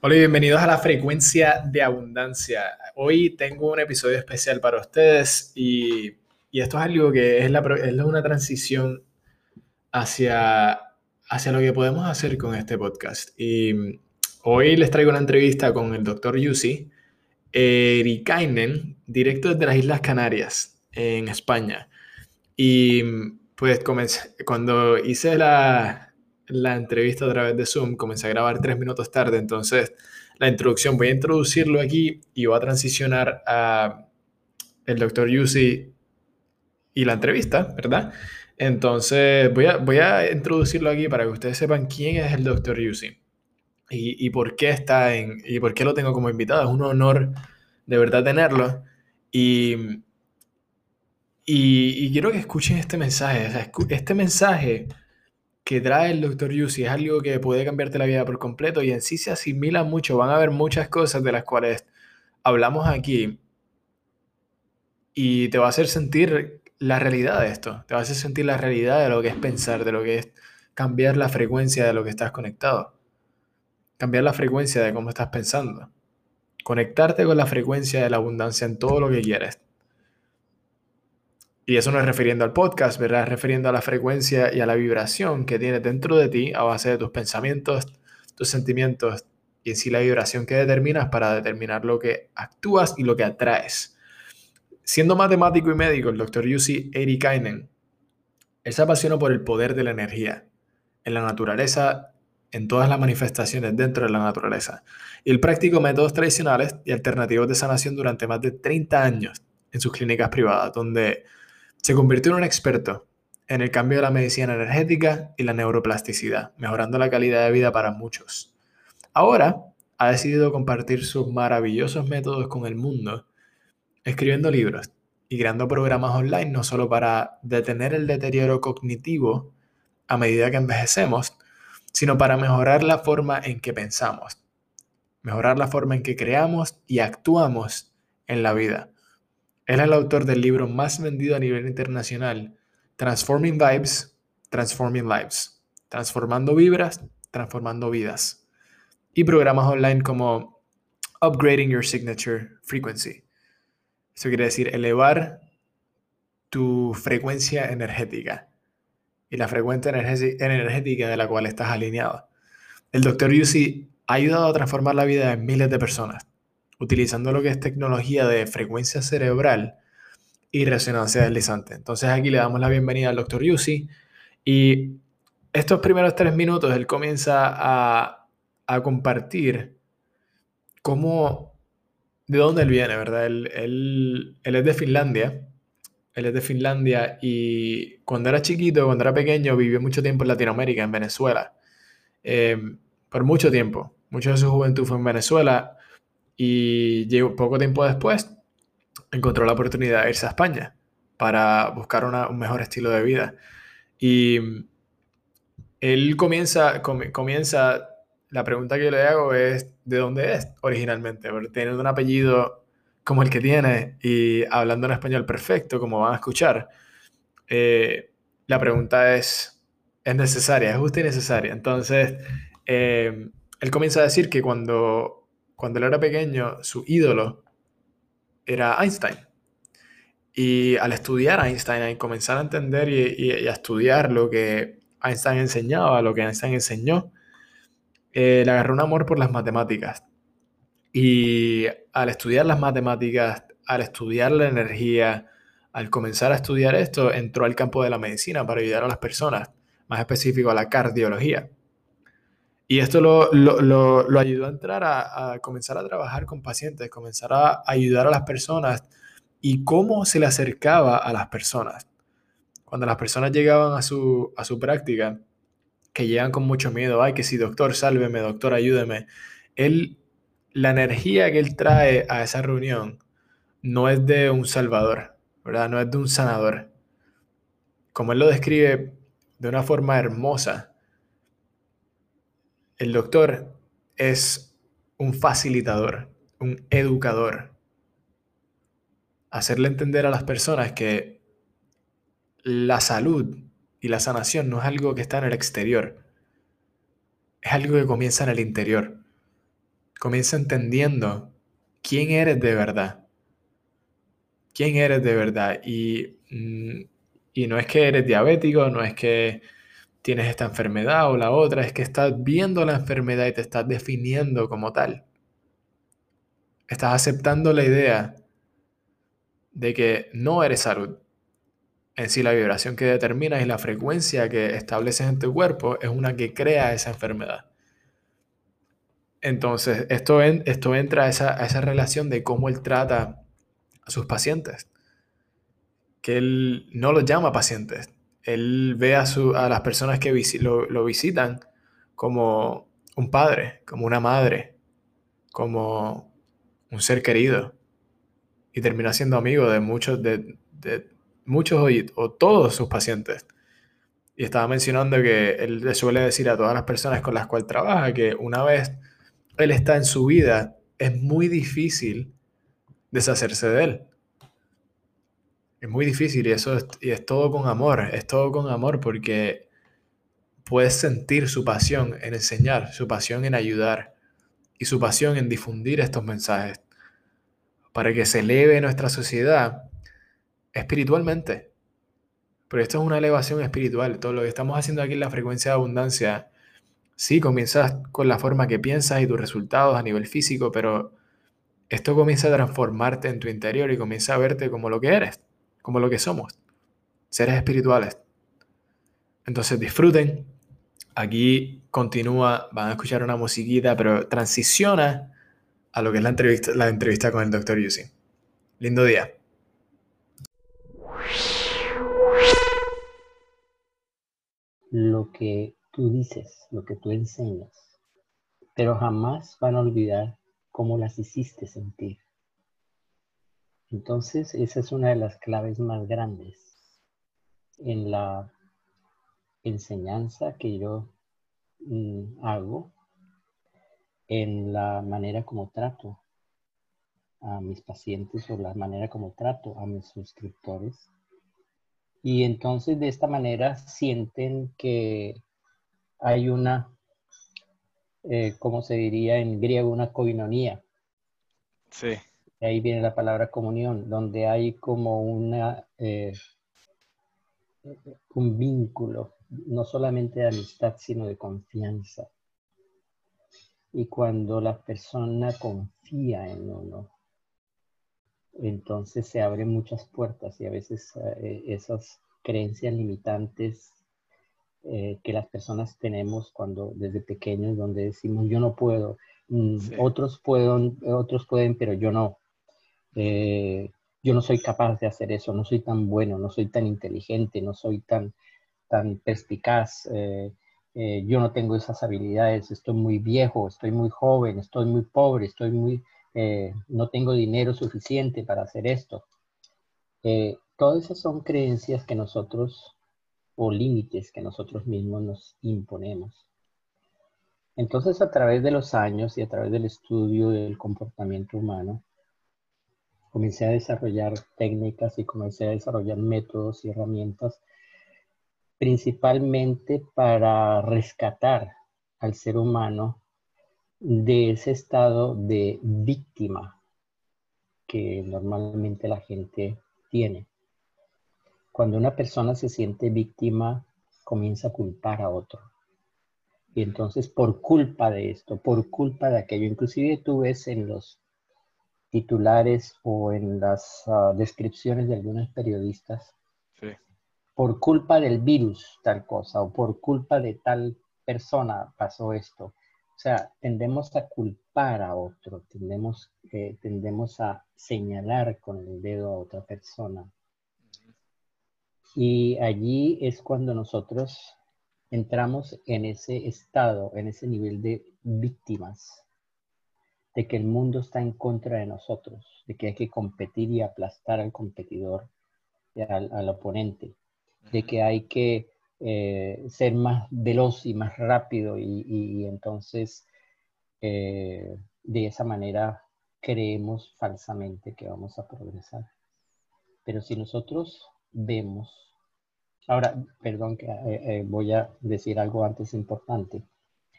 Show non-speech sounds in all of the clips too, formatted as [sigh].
Hola y bienvenidos a la frecuencia de abundancia. Hoy tengo un episodio especial para ustedes y, y esto es algo que es, la, es una transición hacia, hacia lo que podemos hacer con este podcast. Y hoy les traigo una entrevista con el doctor Yusi Erikainen, directo desde las Islas Canarias, en España. Y pues comencé, cuando hice la, la entrevista a través de Zoom, comencé a grabar tres minutos tarde, entonces la introducción voy a introducirlo aquí y voy a transicionar a el doctor Yusi y la entrevista, ¿verdad? Entonces voy a, voy a introducirlo aquí para que ustedes sepan quién es el doctor Yusi y, y, por qué está en y por qué lo tengo como invitado. Es un honor de verdad tenerlo y, y, y quiero que escuchen este mensaje. este mensaje que trae el Dr. Yusi es algo que puede cambiarte la vida por completo y en sí se asimila mucho. Van a haber muchas cosas de las cuales hablamos aquí y te va a hacer sentir la realidad de esto. Te va a hacer sentir la realidad de lo que es pensar, de lo que es cambiar la frecuencia de lo que estás conectado. Cambiar la frecuencia de cómo estás pensando. Conectarte con la frecuencia de la abundancia en todo lo que quieres. Y eso no es refiriendo al podcast, ¿verdad? Es refiriendo a la frecuencia y a la vibración que tiene dentro de ti a base de tus pensamientos, tus sentimientos y en sí la vibración que determinas para determinar lo que actúas y lo que atraes. Siendo matemático y médico, el doctor Jussi Eirikainen, él se apasiona por el poder de la energía en la naturaleza, en todas las manifestaciones dentro de la naturaleza. Y él practicó métodos tradicionales y alternativos de sanación durante más de 30 años en sus clínicas privadas, donde se convirtió en un experto en el cambio de la medicina energética y la neuroplasticidad, mejorando la calidad de vida para muchos. Ahora ha decidido compartir sus maravillosos métodos con el mundo, escribiendo libros y creando programas online no solo para detener el deterioro cognitivo a medida que envejecemos, sino para mejorar la forma en que pensamos, mejorar la forma en que creamos y actuamos en la vida. Él es el autor del libro más vendido a nivel internacional, Transforming Vibes, Transforming Lives, transformando vibras, transformando vidas. Y programas online como Upgrading Your Signature Frequency. Eso quiere decir elevar tu frecuencia energética y la frecuencia energética de la cual estás alineado. El Dr. Yusi ha ayudado a transformar la vida de miles de personas utilizando lo que es tecnología de frecuencia cerebral y resonancia deslizante. Entonces aquí le damos la bienvenida al doctor Yusi y estos primeros tres minutos él comienza a, compartir cómo, de dónde él viene, ¿verdad? Él, es de Finlandia, él es de Finlandia y cuando era chiquito, cuando era pequeño, vivió mucho tiempo en Latinoamérica, en Venezuela, eh, por mucho tiempo. Mucho de su juventud fue en Venezuela y llegó, poco tiempo después encontró la oportunidad de irse a España para buscar un mejor estilo de vida. Y él comienza, comienza, la pregunta que yo le hago es, ¿de dónde es originalmente? Porque teniendo un apellido como el que tiene y hablando en español perfecto, como van a escuchar, eh, la pregunta es, ¿es necesaria? ¿Es justa y necesaria? Entonces, eh, él comienza a decir que cuando cuando él era pequeño, su ídolo era Einstein. Y al estudiar a Einstein, y comenzar a entender y, a estudiar lo que Einstein enseñaba, lo que Einstein enseñó, eh, le agarró un amor por las matemáticas. Y al estudiar las matemáticas, al estudiar la energía, al comenzar a estudiar esto, entró al campo de la medicina para ayudar a las personas, más específico a la cardiología. Y esto lo, lo, ayudó a entrar a, comenzar a trabajar con pacientes, comenzar a ayudar a las personas y cómo se le acercaba a las personas. Cuando las personas llegaban a su, a su práctica, que llegan con mucho miedo, ay, que si doctor, sálveme, doctor, ayúdeme. Él, la energía que él trae a esa reunión no es de un salvador, ¿verdad? No es de un sanador. Como él lo describe de una forma hermosa, el doctor es un facilitador, un educador. Hacerle entender a las personas que la salud y la sanación no es algo que está en el exterior, es algo que comienza en el interior. Comienza entendiendo quién eres de verdad. Quién eres de verdad. Y, mm, y no es que eres diabético, no es que tienes esta enfermedad o la otra, es que estás viendo la enfermedad y te estás definiendo como tal. Estás aceptando la idea de que no eres salud. En sí la vibración que determinas y la frecuencia que estableces en tu cuerpo es una que crea esa enfermedad. Entonces, esto, esto entra a esa, a esa relación de cómo él trata a sus pacientes. Que él no los llama pacientes. Él ve a, su, a las personas que lo, lo visitan como un padre, como una madre, como un ser querido. Y termina siendo amigo de muchos, de, de muchos o, todos sus pacientes. Y estaba mencionando que él le suele decir a todas las personas con las cuales trabaja que una vez él está en su vida, es muy difícil deshacerse de él. Es muy difícil y eso y es todo con amor, es todo con amor porque puedes sentir su pasión en enseñar, su pasión en ayudar y su pasión en difundir estos mensajes para que se eleve nuestra sociedad espiritualmente. Pero esto es una elevación espiritual. Todo lo que estamos haciendo aquí en la frecuencia de abundancia, sí, comienzas con la forma que piensas y tus resultados a nivel físico, pero esto comienza a transformarte en tu interior y comienza a verte como lo que eres, como lo que somos, seres espirituales. Entonces disfruten. Aquí continúa, van a escuchar una musiquita, pero transiciona a lo que es la entrevista, la entrevista con el Dr. Yusi. Lindo día. lo que tú dices, lo que tú enseñas, pero jamás van a olvidar cómo las hiciste sentir. Entonces, esa es una de las claves más grandes en la enseñanza que yo mm, hago, en la manera como trato a mis pacientes o la manera como trato a mis suscriptores y entonces de esta manera sienten que hay una, eh, como se diría en griego, una coinonía. Sí. Ahí viene la palabra comunión, donde hay como una, eh, un vínculo, no solamente de amistad, sino de confianza. Y cuando la persona confía en uno, entonces se abren muchas puertas y a veces eh, esas creencias limitantes eh, que las personas tenemos cuando desde pequeños donde decimos yo no puedo, mm, otros pueden, otros pueden, pero yo no. Eh, yo no soy capaz de hacer eso, no soy tan bueno, no soy tan inteligente, no soy tan, tan perspicaz, yo no tengo esas habilidades, estoy muy viejo, estoy muy joven, estoy muy pobre, estoy muy, eh, no tengo dinero suficiente para hacer esto. Eh, todas esas son creencias que nosotros, o límites que nosotros mismos nos imponemos. Entonces, a través de los años y a través del estudio del comportamiento humano, comencé a desarrollar técnicas y comencé a desarrollar métodos y herramientas principalmente para rescatar al ser humano de ese estado de víctima que normalmente la gente tiene. Cuando una persona se siente víctima, comienza a culpar a otro. Y entonces por culpa de esto, por culpa de aquello, inclusive tú ves en los titulares o en las ah, descripciones de algunos periodistas, por culpa del virus tal cosa o por culpa de tal persona pasó esto. O sea, tendemos a culpar a otro, tendemos, eh, tendemos a señalar con el dedo a otra persona. Y allí es cuando nosotros entramos en ese estado, en ese nivel de víctimas, de que el mundo está en contra de nosotros, de que hay que competir y aplastar al competidor, al, al oponente, de que hay que eh, ser más veloz y más rápido y, entonces eh, de esa manera creemos falsamente que vamos a progresar. Pero si nosotros vemos, ahora, perdón que eh, voy a decir algo antes importante,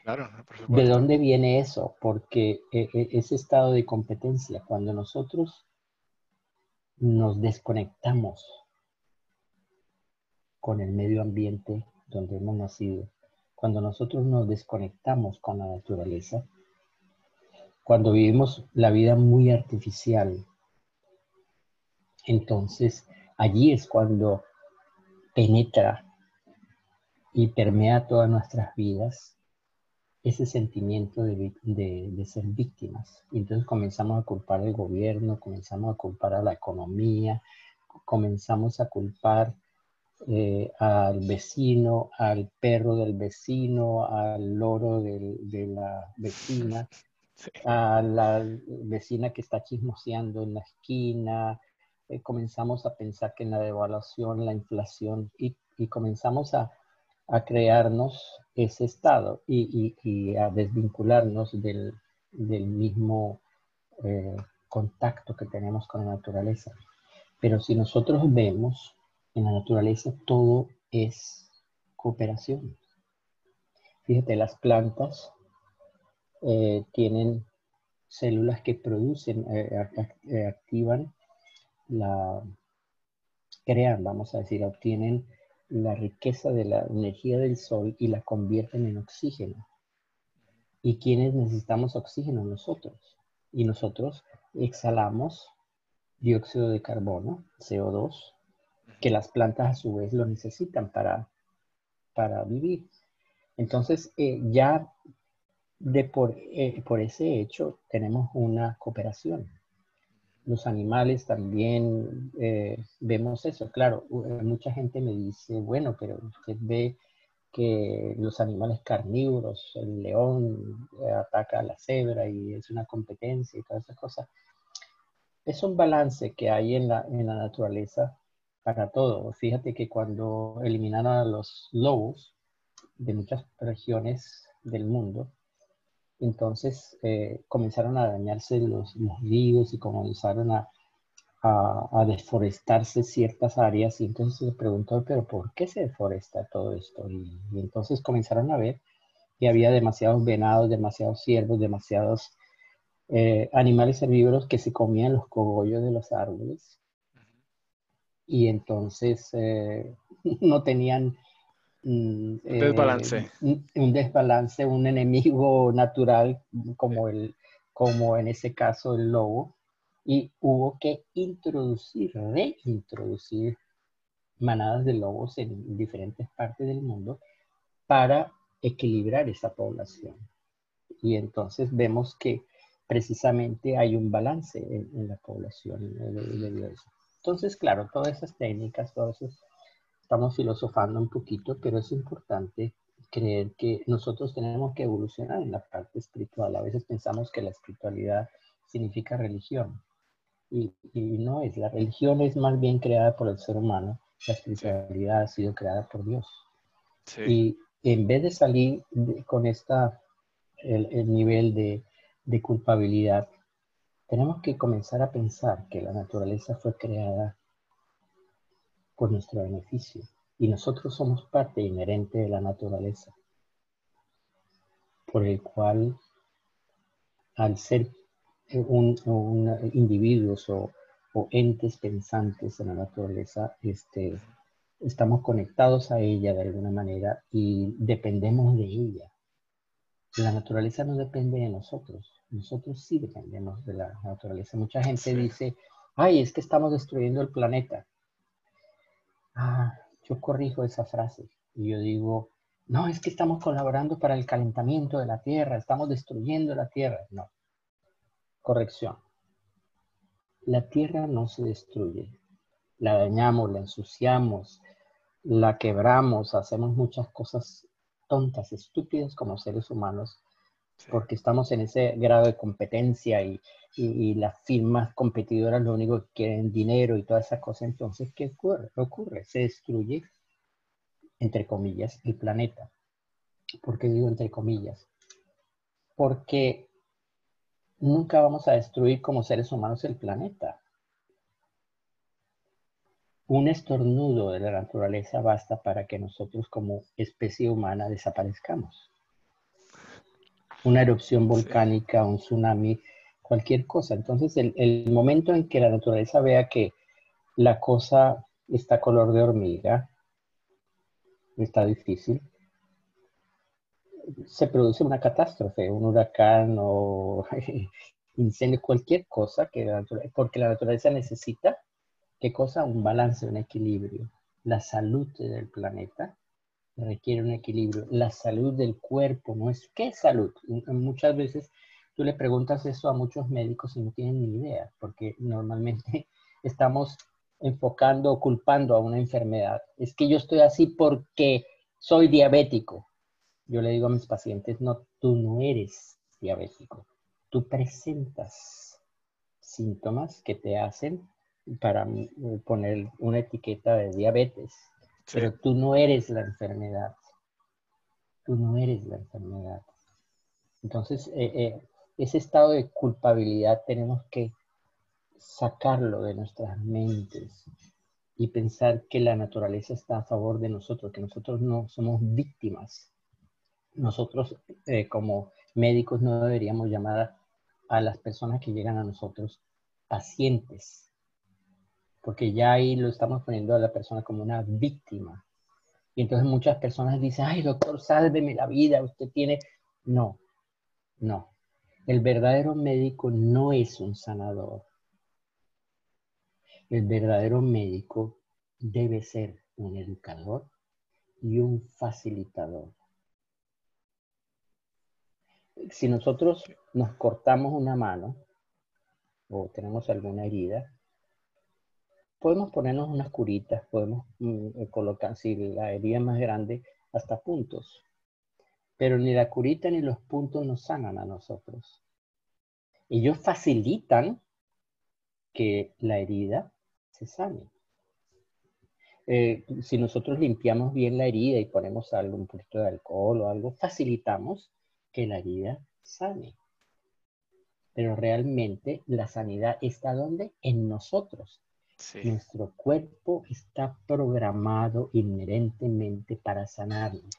Claro, ¿De dónde viene eso? Porque eh, eh, ese estado de competencia, cuando nosotros nos desconectamos con el medio ambiente donde hemos nacido, cuando nosotros nos desconectamos con la naturaleza, cuando vivimos la vida muy artificial, entonces allí es cuando penetra y permea todas nuestras vidas ese sentimiento de, ser víctimas. Y entonces comenzamos a culpar al gobierno, comenzamos a culpar a la economía, comenzamos a culpar eh, al vecino, al perro del vecino, al loro de la vecina, a la vecina que está chismoseando en la esquina. Eh, comenzamos a pensar que en la devaluación, la inflación, y, comenzamos a, crearnos ese estado y, a desvincularnos del, mismo eh, contacto que tenemos con la naturaleza. Pero si nosotros vemos en la naturaleza todo es cooperación. Fíjate, las plantas eh, tienen células que producen, eh, activan la, crean, vamos a decir, obtienen la riqueza de la energía del sol y la convierten en oxígeno. ¿Y quiénes necesitamos oxígeno? Nosotros. Y nosotros exhalamos dióxido de carbono, CO2, que las plantas a su vez lo necesitan para, para vivir. Entonces, eh, ya de por, eh, por, ese hecho tenemos una cooperación. Los animales también eh, vemos eso. Claro, mucha gente me dice, bueno, pero usted ve que los animales carnívoros, el león ataca a la cebra y es una competencia y todas esas cosas. Es un balance que hay en la, en la naturaleza para todo. Fíjate que cuando eliminaron a los lobos de muchas regiones del mundo, entonces eh, comenzaron a dañarse los, ríos y comenzaron a, a, deforestarse ciertas áreas y entonces se preguntó, pero ¿por qué se deforesta todo esto? Y, entonces comenzaron a ver que había demasiados venados, demasiados ciervos, demasiados eh, animales herbívoros que se comían los cogollos de los árboles y entonces eh, [laughs] no tenían un desbalance. Eh, un, desbalance, un enemigo natural como, el, como en ese caso el lobo, y hubo que introducir, reintroducir manadas de lobos en diferentes partes del mundo para equilibrar esa población. Y entonces vemos que precisamente hay un balance en, la población eso. Entonces, claro, todas esas técnicas, todo eso, estamos filosofando un poquito, pero es importante creer que nosotros tenemos que evolucionar en la parte espiritual. A veces pensamos que la espiritualidad significa religión y, no es. La religión es más bien creada por el ser humano. La espiritualidad ha sido creada por Dios. Y en vez de salir con esta, el, nivel de, de culpabilidad, tenemos que comenzar a pensar que la naturaleza fue creada por nuestro beneficio y nosotros somos parte inherente de la naturaleza, por el cual al ser un, individuos o, entes pensantes en la naturaleza, este, estamos conectados a ella de alguna manera y dependemos de ella. La naturaleza no depende de nosotros, nosotros sí dependemos de la naturaleza. Mucha gente dice, ay, es que estamos destruyendo el planeta. Ah, yo corrijo esa frase y yo digo, no, es que estamos colaborando para el calentamiento de la Tierra, estamos destruyendo la Tierra. No. Corrección. La Tierra no se destruye. La dañamos, la ensuciamos, la quebramos, hacemos muchas cosas tontas, estúpidas como seres humanos porque estamos en ese grado de competencia y, las firmas competidoras lo único que quieren dinero y todas esas cosas. Entonces, ¿qué ocurre? ocurre? Se destruye, entre comillas, el planeta. ¿Por qué digo entre comillas? Porque nunca vamos a destruir como seres humanos el planeta. Un estornudo de la naturaleza basta para que nosotros como especie humana desaparezcamos. Una erupción volcánica, un tsunami, cualquier cosa. Entonces, el, el, momento en que la naturaleza vea que la cosa está color de hormiga, está difícil, se produce una catástrofe, un huracán o [laughs] incendio, cualquier cosa, que porque la naturaleza necesita, ¿qué cosa? Un balance, un equilibrio. La salud del planeta requiere un equilibrio. La salud del cuerpo, ¿no es qué salud? Muchas veces tú le preguntas eso a muchos médicos y no tienen ni idea, porque normalmente [laughs] estamos enfocando o culpando a una enfermedad. Es que yo estoy así porque soy diabético. Yo le digo a mis pacientes, no, tú no eres diabético. Tú presentas síntomas que te hacen para poner una etiqueta de diabetes pero tú no eres la enfermedad. Tú no eres la enfermedad. Entonces, eh, eh, ese estado de culpabilidad tenemos que sacarlo de nuestras mentes y pensar que la naturaleza está a favor de nosotros, que nosotros no somos víctimas. Nosotros eh, como médicos no deberíamos llamar a las personas que llegan a nosotros pacientes, porque ya ahí lo estamos poniendo a la persona como una víctima. Y entonces muchas personas dicen, ay, doctor, sálveme la vida, usted tiene... No, no. El verdadero médico no es un sanador. El verdadero médico debe ser un educador y un facilitador. Si nosotros nos cortamos una mano o tenemos alguna herida, podemos ponernos unas curitas, podemos mm, eh, colocar, si la herida es más grande, hasta puntos. Pero ni la curita ni los puntos nos sanan a nosotros. Ellos facilitan que la herida se sane. Eh, si nosotros limpiamos bien la herida y ponemos algo, un poquito de alcohol o algo, facilitamos que la herida sane. Pero realmente la sanidad está donde? En nosotros. Nuestro cuerpo está programado inherentemente para sanarnos.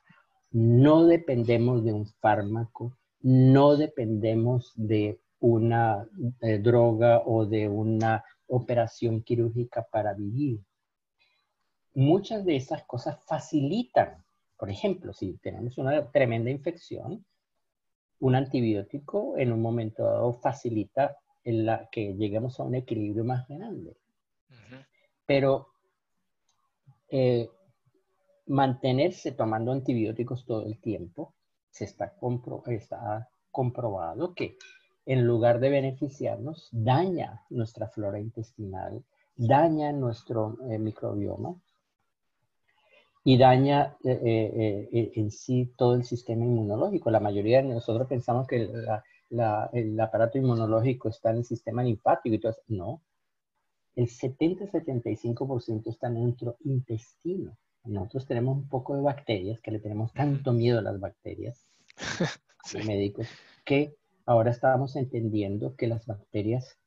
No dependemos de un fármaco, no dependemos de una eh, droga o de una operación quirúrgica para vivir. Muchas de esas cosas facilitan. Por ejemplo, si tenemos una tremenda infección, un antibiótico en un momento dado facilita la, que lleguemos a un equilibrio más grande. Pero eh, mantenerse tomando antibióticos todo el tiempo, se está, está comprobado que en lugar de beneficiarnos, daña nuestra flora intestinal, daña nuestro eh, microbioma y daña eh, en sí todo el sistema inmunológico. La mayoría de nosotros pensamos que el aparato inmunológico está en el sistema linfático y todo eso. No, el 70-75% está en nuestro intestino. Nosotros tenemos un poco de bacterias, que le tenemos tanto miedo a las bacterias, [laughs] médicos, que ahora estamos entendiendo que las bacterias,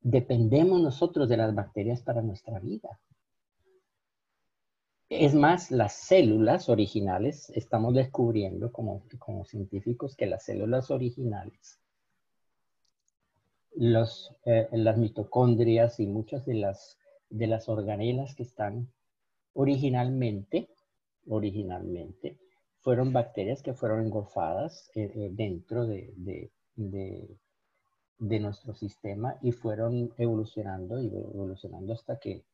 dependemos nosotros de las bacterias para nuestra vida. Es más, las células originales, estamos descubriendo como, como científicos que las células originales los, eh, las mitocondrias y muchas de las, de las organelas que están originalmente, originalmente, fueron bacterias que fueron engolfadas eh, eh, dentro de, de, de, nuestro sistema y fueron evolucionando y evolucionando hasta que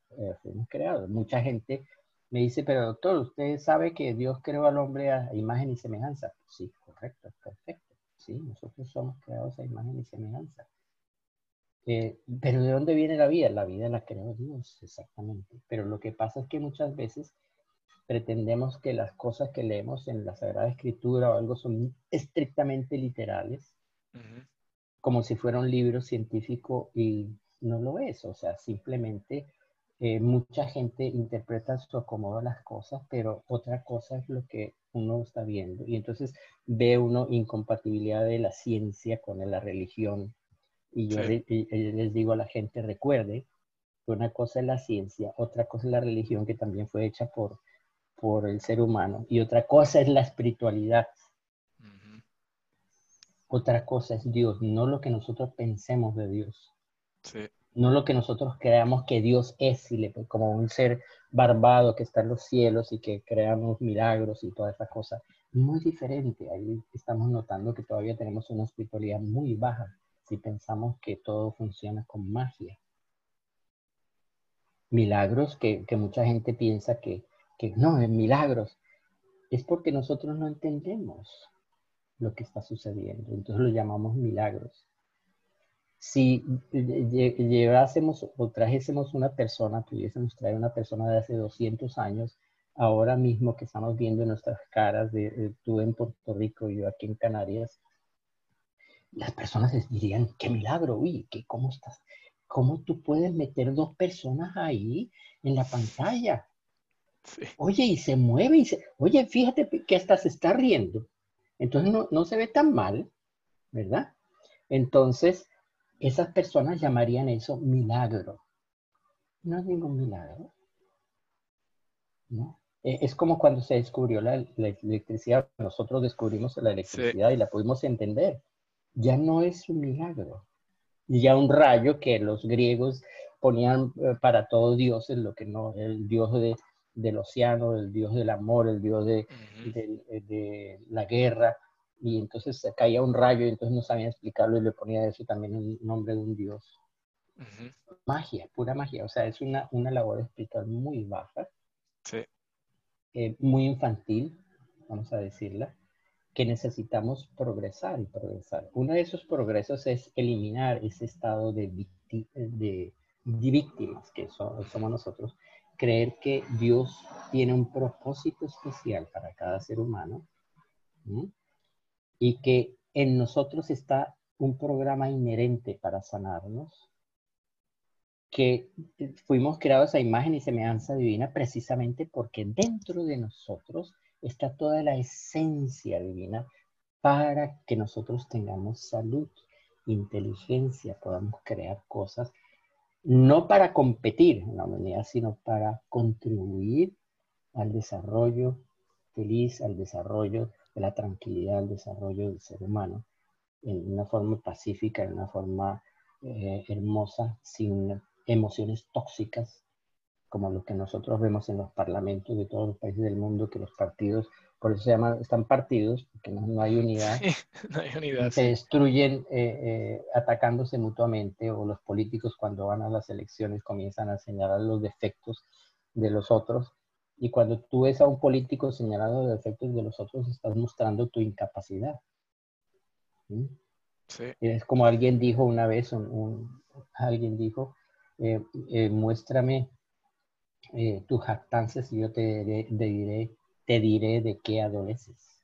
fuimos creados. Mucha gente me dice, pero doctor, ¿usted sabe que Dios creó al hombre a imagen y semejanza? Sí, correcto, perfecto. Sí, nosotros somos creados a imagen y semejanza. Eh, pero ¿de dónde viene la vida? La vida la creó Dios, exactamente. Pero lo que pasa es que muchas veces pretendemos que las cosas que leemos en la Sagrada Escritura o algo son estrictamente literales, como si fuera un libro científico y no lo es. O sea, simplemente eh, mucha gente interpreta su acomodo las cosas, pero otra cosa es lo que uno está viendo. Y entonces ve uno incompatibilidad de la ciencia con la religión y yo les digo a la gente, recuerde que una cosa es la ciencia, otra cosa es la religión que también fue hecha por, por el ser humano y otra cosa es la espiritualidad. otra cosa es Dios, no lo que nosotros pensemos de Dios. No lo que nosotros creamos que Dios es, como un ser barbado que está en los cielos y que creamos milagros y todas esas cosas. Muy diferente. Ahí estamos notando que todavía tenemos una espiritualidad muy baja si pensamos que todo funciona con magia. Milagros que, mucha gente piensa que, que no, es milagros. Es porque nosotros no entendemos lo que está sucediendo. Entonces lo llamamos milagros. Si llevásemos o trajésemos una persona, pudiésemos traer una persona de hace 200 años, ahora mismo que estamos viendo en nuestras caras, de, tú en Puerto Rico yo aquí en Canarias, las personas dirían, qué milagro, uy, ¿qué, ¿cómo estás? ¿Cómo tú puedes meter dos personas ahí en la pantalla? Oye, y se mueve y se... Oye, fíjate que hasta se está riendo. Entonces no, se ve tan mal, ¿verdad? Entonces, esas personas llamarían eso milagro. No es ningún milagro. ¿No? E, es como cuando se descubrió la, electricidad. Nosotros descubrimos la electricidad y la pudimos entender. Ya no es un milagro. Ya un rayo que los griegos ponían eh, para todos dioses, lo que no, el dios de, del océano, el dios del amor, el dios de, de, la guerra, y entonces caía un rayo y entonces no sabían explicarlo y le ponía eso también el nombre de un dios. Magia, pura magia, o sea, es una, una labor espiritual muy baja, sí. Eh, muy infantil, vamos a decirla, que necesitamos progresar y progresar. Uno de esos progresos es eliminar ese estado de, de, víctimas que somos nosotros creer que Dios tiene un propósito especial para cada ser humano y que en nosotros está un programa inherente para sanarnos, que fuimos creados a imagen y semejanza divina precisamente porque dentro de nosotros está toda la esencia divina para que nosotros tengamos salud, inteligencia, podamos crear cosas no para competir en la humanidad, sino para contribuir al desarrollo feliz, al desarrollo de la tranquilidad, al desarrollo del ser humano, en una forma pacífica, en una forma eh, hermosa, sin emociones tóxicas, como lo que nosotros vemos en los parlamentos de todos los países del mundo, que los partidos por eso se llaman, están partidos, porque no, hay unidad. [laughs] no hay unidad. Se destruyen eh, eh, atacándose mutuamente, o los políticos cuando van a las elecciones comienzan a señalar los defectos de los otros. Y cuando tú ves a un político señalando los defectos de los otros, estás mostrando tu incapacidad. Sí. Es como alguien dijo una vez, un, alguien dijo, eh, muéstrame tu jactancia y yo te diré te diré de qué adoleces.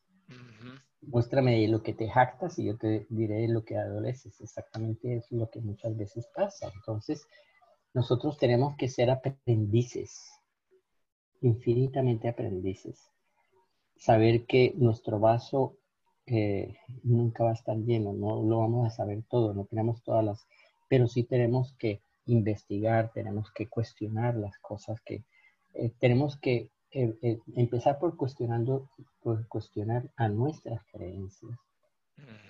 Muéstrame lo que te jactas y yo te diré lo que adoleces. Exactamente es lo que muchas veces pasa. Entonces, nosotros tenemos que ser aprendices, infinitamente aprendices. Saber que nuestro vaso eh, nunca va a estar lleno, no lo vamos a saber todo, no tenemos todas las, pero sí tenemos que investigar, tenemos que cuestionar las cosas que eh, tenemos que eh, eh, empezar por cuestionando, por cuestionar a nuestras creencias.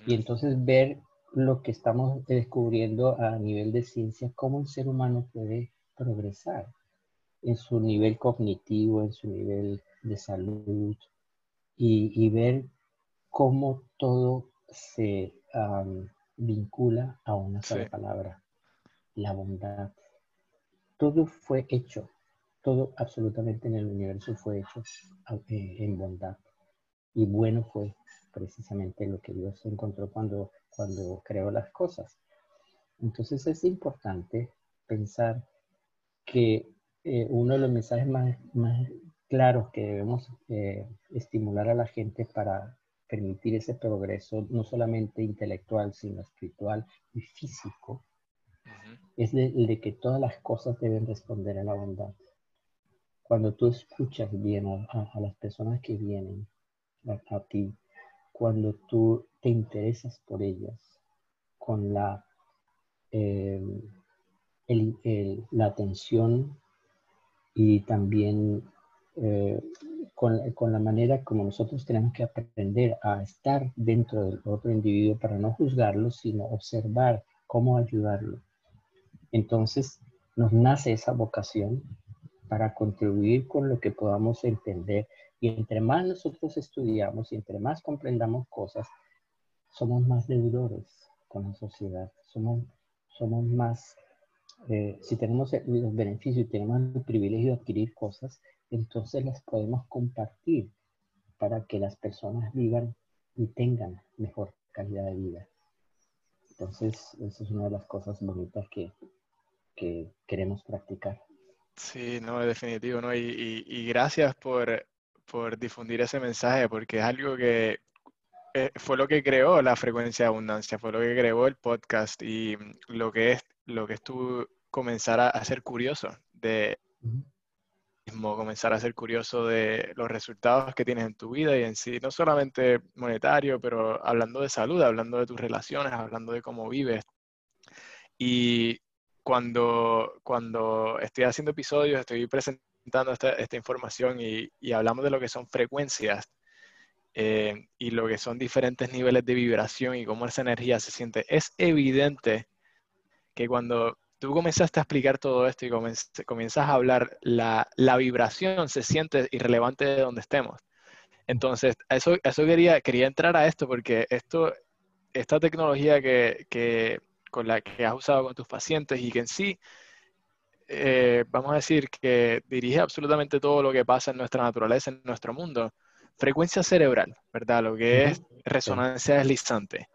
Y entonces ver lo que estamos descubriendo a nivel de ciencia, cómo el ser humano puede progresar en su nivel cognitivo, en su nivel de salud y, ver cómo todo se vincula a una sola palabra, la bondad. Todo fue hecho todo absolutamente en el universo fue hecho eh, en bondad. Y bueno fue precisamente lo que Dios encontró cuando, cuando creó las cosas. Entonces es importante pensar que eh, uno de los mensajes más, más claros que debemos eh, estimular a la gente para permitir ese progreso, no solamente intelectual, sino espiritual y físico, es de que todas las cosas deben responder a la bondad cuando tú escuchas bien a, las personas que vienen a, ti, cuando tú te interesas por ellas, con la, em, la atención y también eh, con, la manera como nosotros tenemos que aprender a estar dentro del otro individuo para no juzgarlo, sino observar cómo ayudarlo. Entonces nos nace esa vocación para contribuir con lo que podamos entender. Y entre más nosotros estudiamos y entre más comprendamos cosas, somos más deudores con la sociedad. Somos, somos más, eh, si tenemos los beneficios y tenemos el privilegio de adquirir cosas, entonces las podemos compartir para que las personas vivan y tengan mejor calidad de vida. Entonces, esa es una de las cosas bonitas que, queremos practicar. Sí, no, definitivo, ¿no? Y, gracias por, difundir ese mensaje, porque es algo que eh, fue lo que creó la frecuencia de abundancia, fue lo que creó el podcast y lo que es, lo que es tú comenzar a, ser curioso de, comenzar a ser curioso de los resultados que tienes en tu vida y en sí, no solamente monetario, pero hablando de salud, hablando de tus relaciones, hablando de cómo vives. Y cuando, cuando estoy haciendo episodios, estoy presentando esta, esta información y, y, hablamos de lo que son frecuencias eh, y lo que son diferentes niveles de vibración y cómo esa energía se siente, es evidente que cuando tú comenzaste a explicar todo esto y comienzas a hablar, la, la, vibración se siente irrelevante de donde estemos. Entonces, eso, eso quería, quería entrar a esto porque esto, esta tecnología que, que, con la que has usado con tus pacientes y que en sí, eh, vamos a decir que dirige absolutamente todo lo que pasa en nuestra naturaleza, en nuestro mundo, frecuencia cerebral, ¿verdad? Lo que es resonancia deslizante.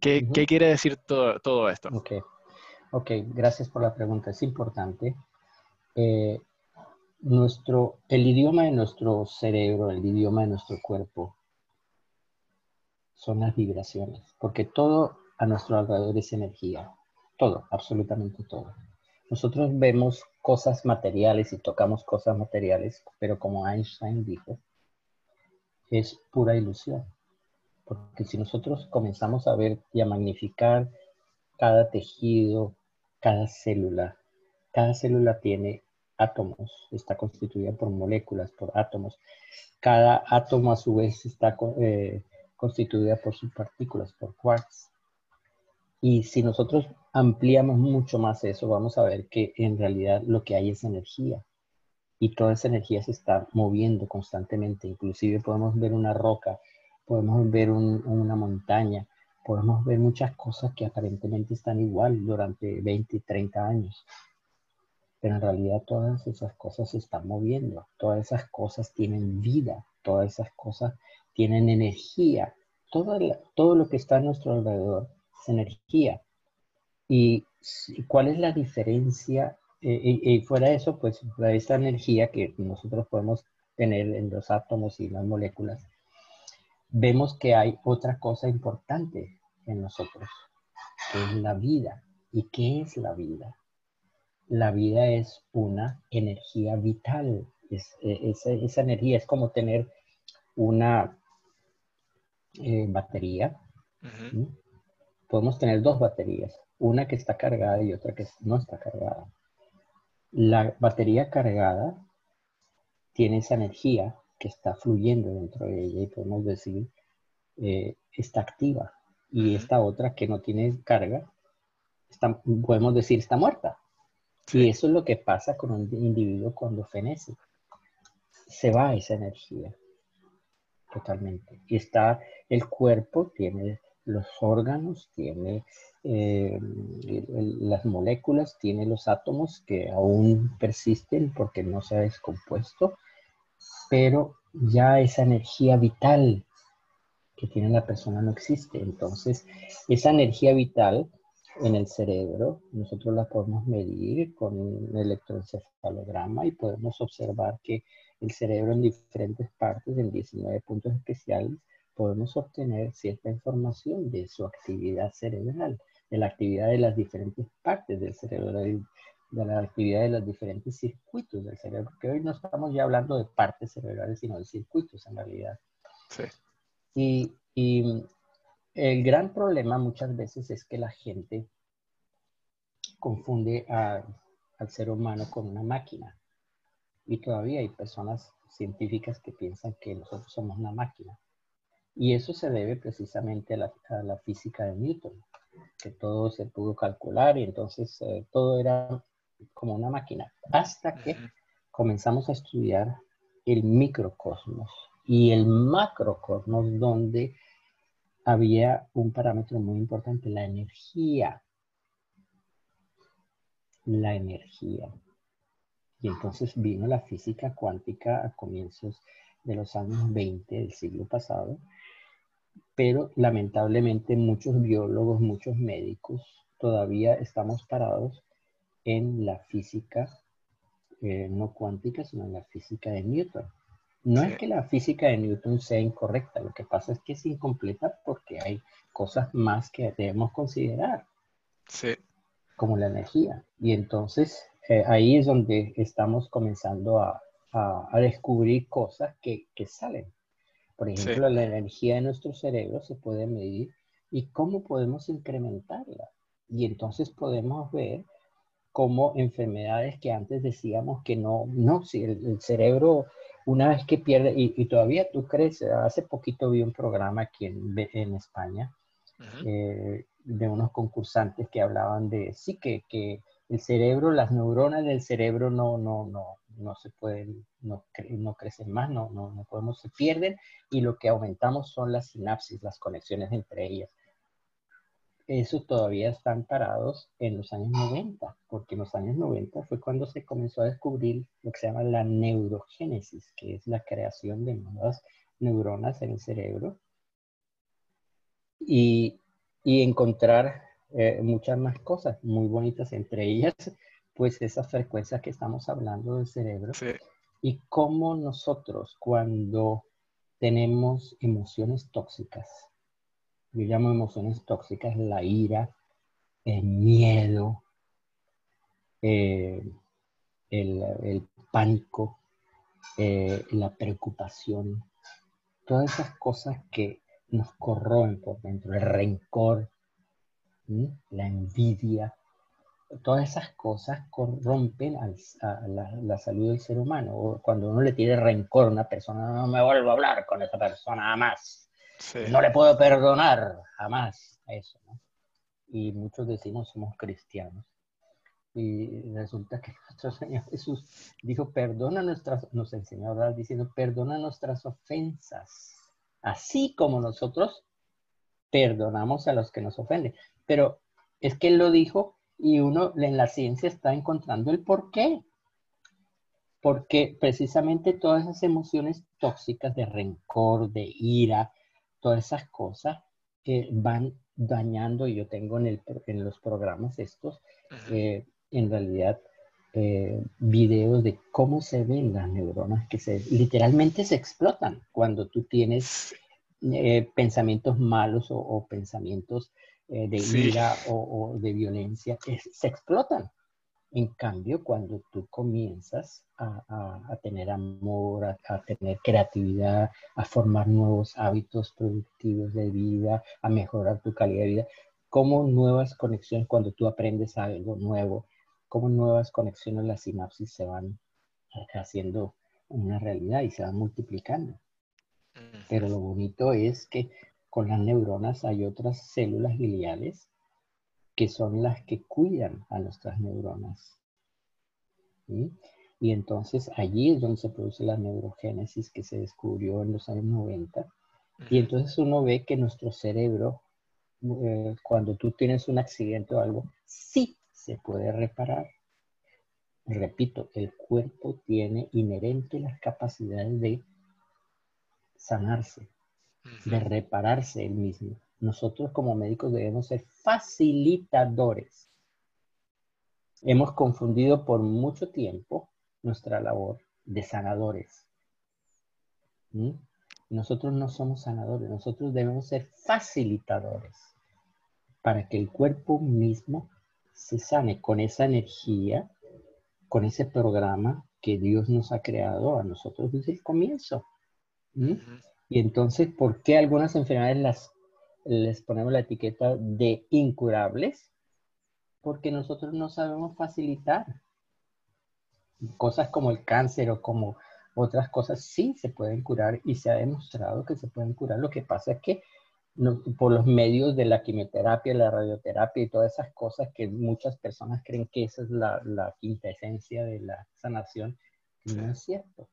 ¿Qué, ¿Qué, quiere decir todo, todo esto? Okay. Ok, gracias por la pregunta. Es importante. Eh, nuestro, el idioma de nuestro cerebro, el idioma de nuestro cuerpo, son las vibraciones, porque todo a nuestro alrededor es energía. Todo, absolutamente todo. Nosotros vemos cosas materiales y tocamos cosas materiales, pero como Einstein dijo, es pura ilusión. Porque si nosotros comenzamos a ver y a magnificar cada tejido, cada célula. Cada célula tiene átomos, está constituida por moléculas, por átomos. Cada átomo a su vez está eh, constituida por sus partículas, por quarks. Y si nosotros ampliamos mucho más eso, vamos a ver que en realidad lo que hay es energía. Y toda esa energía se está moviendo constantemente. Inclusive podemos ver una roca, podemos ver una montaña, podemos ver muchas cosas que aparentemente están igual durante 20, 30 años. Pero en realidad todas esas cosas se están moviendo, todas esas cosas tienen vida, todas esas cosas tienen energía. Todo, todo lo que está a nuestro alrededor es energía. ¿Y cuál es la diferencia? Eh, y, fuera de eso, pues esta energía que nosotros podemos tener en los átomos y las moléculas, vemos que hay otra cosa importante en nosotros, que es la vida. ¿Y qué es la vida? La vida es una energía vital. Es, e, esa energía es como tener una eh, batería. Podemos tener dos baterías, una que está cargada y otra que no está cargada. La batería cargada tiene esa energía que está fluyendo dentro de ella y podemos decir eh, está activa y esta otra que no tiene carga, podemos decir está muerta. Y eso es lo que pasa con un individuo cuando fenece. Se va esa energía totalmente. Y está el cuerpo, tiene los órganos, tiene eh, las moléculas, tiene los átomos que aún persisten porque no se ha descompuesto, pero ya esa energía vital que tiene la persona no existe. Entonces, esa energía vital en el cerebro, nosotros la podemos medir con un electroencefalograma y podemos observar que el cerebro en diferentes partes, en 19 puntos especiales, podemos obtener cierta información de su actividad cerebral, de la actividad de las diferentes partes del cerebro, de la actividad de los diferentes circuitos del cerebro, porque hoy no estamos ya hablando de partes cerebrales, sino de circuitos en realidad. Sí. Y, el gran problema muchas veces es que la gente confunde al ser humano con una máquina. Y todavía hay personas científicas que piensan que nosotros somos una máquina. Y eso se debe precisamente a la, física de Newton, que todo se pudo calcular y entonces eh, todo era como una máquina, hasta que comenzamos a estudiar el microcosmos y el macrocosmos, donde había un parámetro muy importante, la energía. La energía. Y entonces vino la física cuántica a comienzos de los años 20 del siglo pasado, pero lamentablemente muchos biólogos, muchos médicos todavía estamos parados en la física eh, no cuántica, sino en la física de Newton. No es que la física de Newton sea incorrecta, lo que pasa es que es incompleta porque hay cosas más que debemos considerar. Sí. Como la energía. Y entonces eh, ahí es donde estamos comenzando a, descubrir cosas que, salen. Por ejemplo, la energía de nuestro cerebro se puede medir y cómo podemos incrementarla. Y entonces podemos ver cómo enfermedades que antes decíamos que no, no, si el cerebro una vez que pierde, y, todavía tú crees, hace poquito vi un programa aquí en, en España eh, de unos concursantes que hablaban de, sí, que, que, el cerebro, las neuronas del cerebro no, no, no, no se pueden, no, no crecen más, no, no, no podemos, se pierden y lo que aumentamos son las sinapsis, las conexiones entre ellas. Eso todavía están parados en los años 90, porque en los años 90 fue cuando se comenzó a descubrir lo que se llama la neurogénesis, que es la creación de nuevas neuronas en el cerebro, y, encontrar eh, muchas más cosas muy bonitas, entre ellas, pues esas frecuencias que estamos hablando del cerebro, y cómo nosotros cuando tenemos emociones tóxicas, yo llamo emociones tóxicas la ira, el miedo, eh, el, pánico, eh, la preocupación, todas esas cosas que nos corroen por dentro, el rencor, la envidia, todas esas cosas corrompen a la, la, salud del ser humano. cuando uno le tiene rencor a una persona, no me vuelvo a hablar con esa persona más no le puedo perdonar jamás a eso, ¿no? Y muchos decimos somos cristianos. Y resulta que [laughs] nuestro Señor Jesús dijo, perdona nuestras, nos enseñó a hablar diciendo, perdona nuestras ofensas, así como nosotros perdonamos a los que nos ofenden. Pero es que Él lo dijo y uno en la ciencia está encontrando el por qué. Porque precisamente todas esas emociones tóxicas de rencor, de ira, todas esas cosas que van dañando, y yo tengo en, el, en los programas estos, eh, en realidad, eh, videos de cómo se ven las neuronas que se literalmente se explotan cuando tú tienes eh, pensamientos malos o, pensamientos de ira o, de violencia, se explotan. En cambio, cuando tú comienzas a, tener amor, a, tener creatividad, a formar nuevos hábitos productivos de vida, a mejorar tu calidad de vida, como nuevas conexiones, cuando tú aprendes algo nuevo, como nuevas conexiones, las sinapsis se van haciendo una realidad y se van multiplicando. Pero lo bonito es que con las neuronas hay otras células gliales que son las que cuidan a nuestras neuronas. Y entonces allí es donde se produce la neurogénesis que se descubrió en los años 90. Y entonces uno ve que nuestro cerebro, eh, cuando tú tienes un accidente o algo, sí se puede reparar. Repito, el cuerpo tiene inherente las capacidades de sanarse, de repararse él mismo nosotros como médicos debemos ser facilitadores. Hemos confundido por mucho tiempo nuestra labor de sanadores. ¿Mm? Nosotros no somos sanadores, nosotros debemos ser facilitadores para que el cuerpo mismo se sane con esa energía, con ese programa que Dios nos ha creado a nosotros desde el comienzo. ¿Mm? Y entonces, ¿por qué algunas enfermedades las les ponemos la etiqueta de incurables porque nosotros no sabemos facilitar cosas como el cáncer o como Otras cosas sí se pueden curar y se ha demostrado que se pueden curar. Lo que pasa es que por los medios de la quimioterapia, la radioterapia y todas esas cosas que muchas personas creen que esa es la, la quinta esencia de la sanación, no es cierto.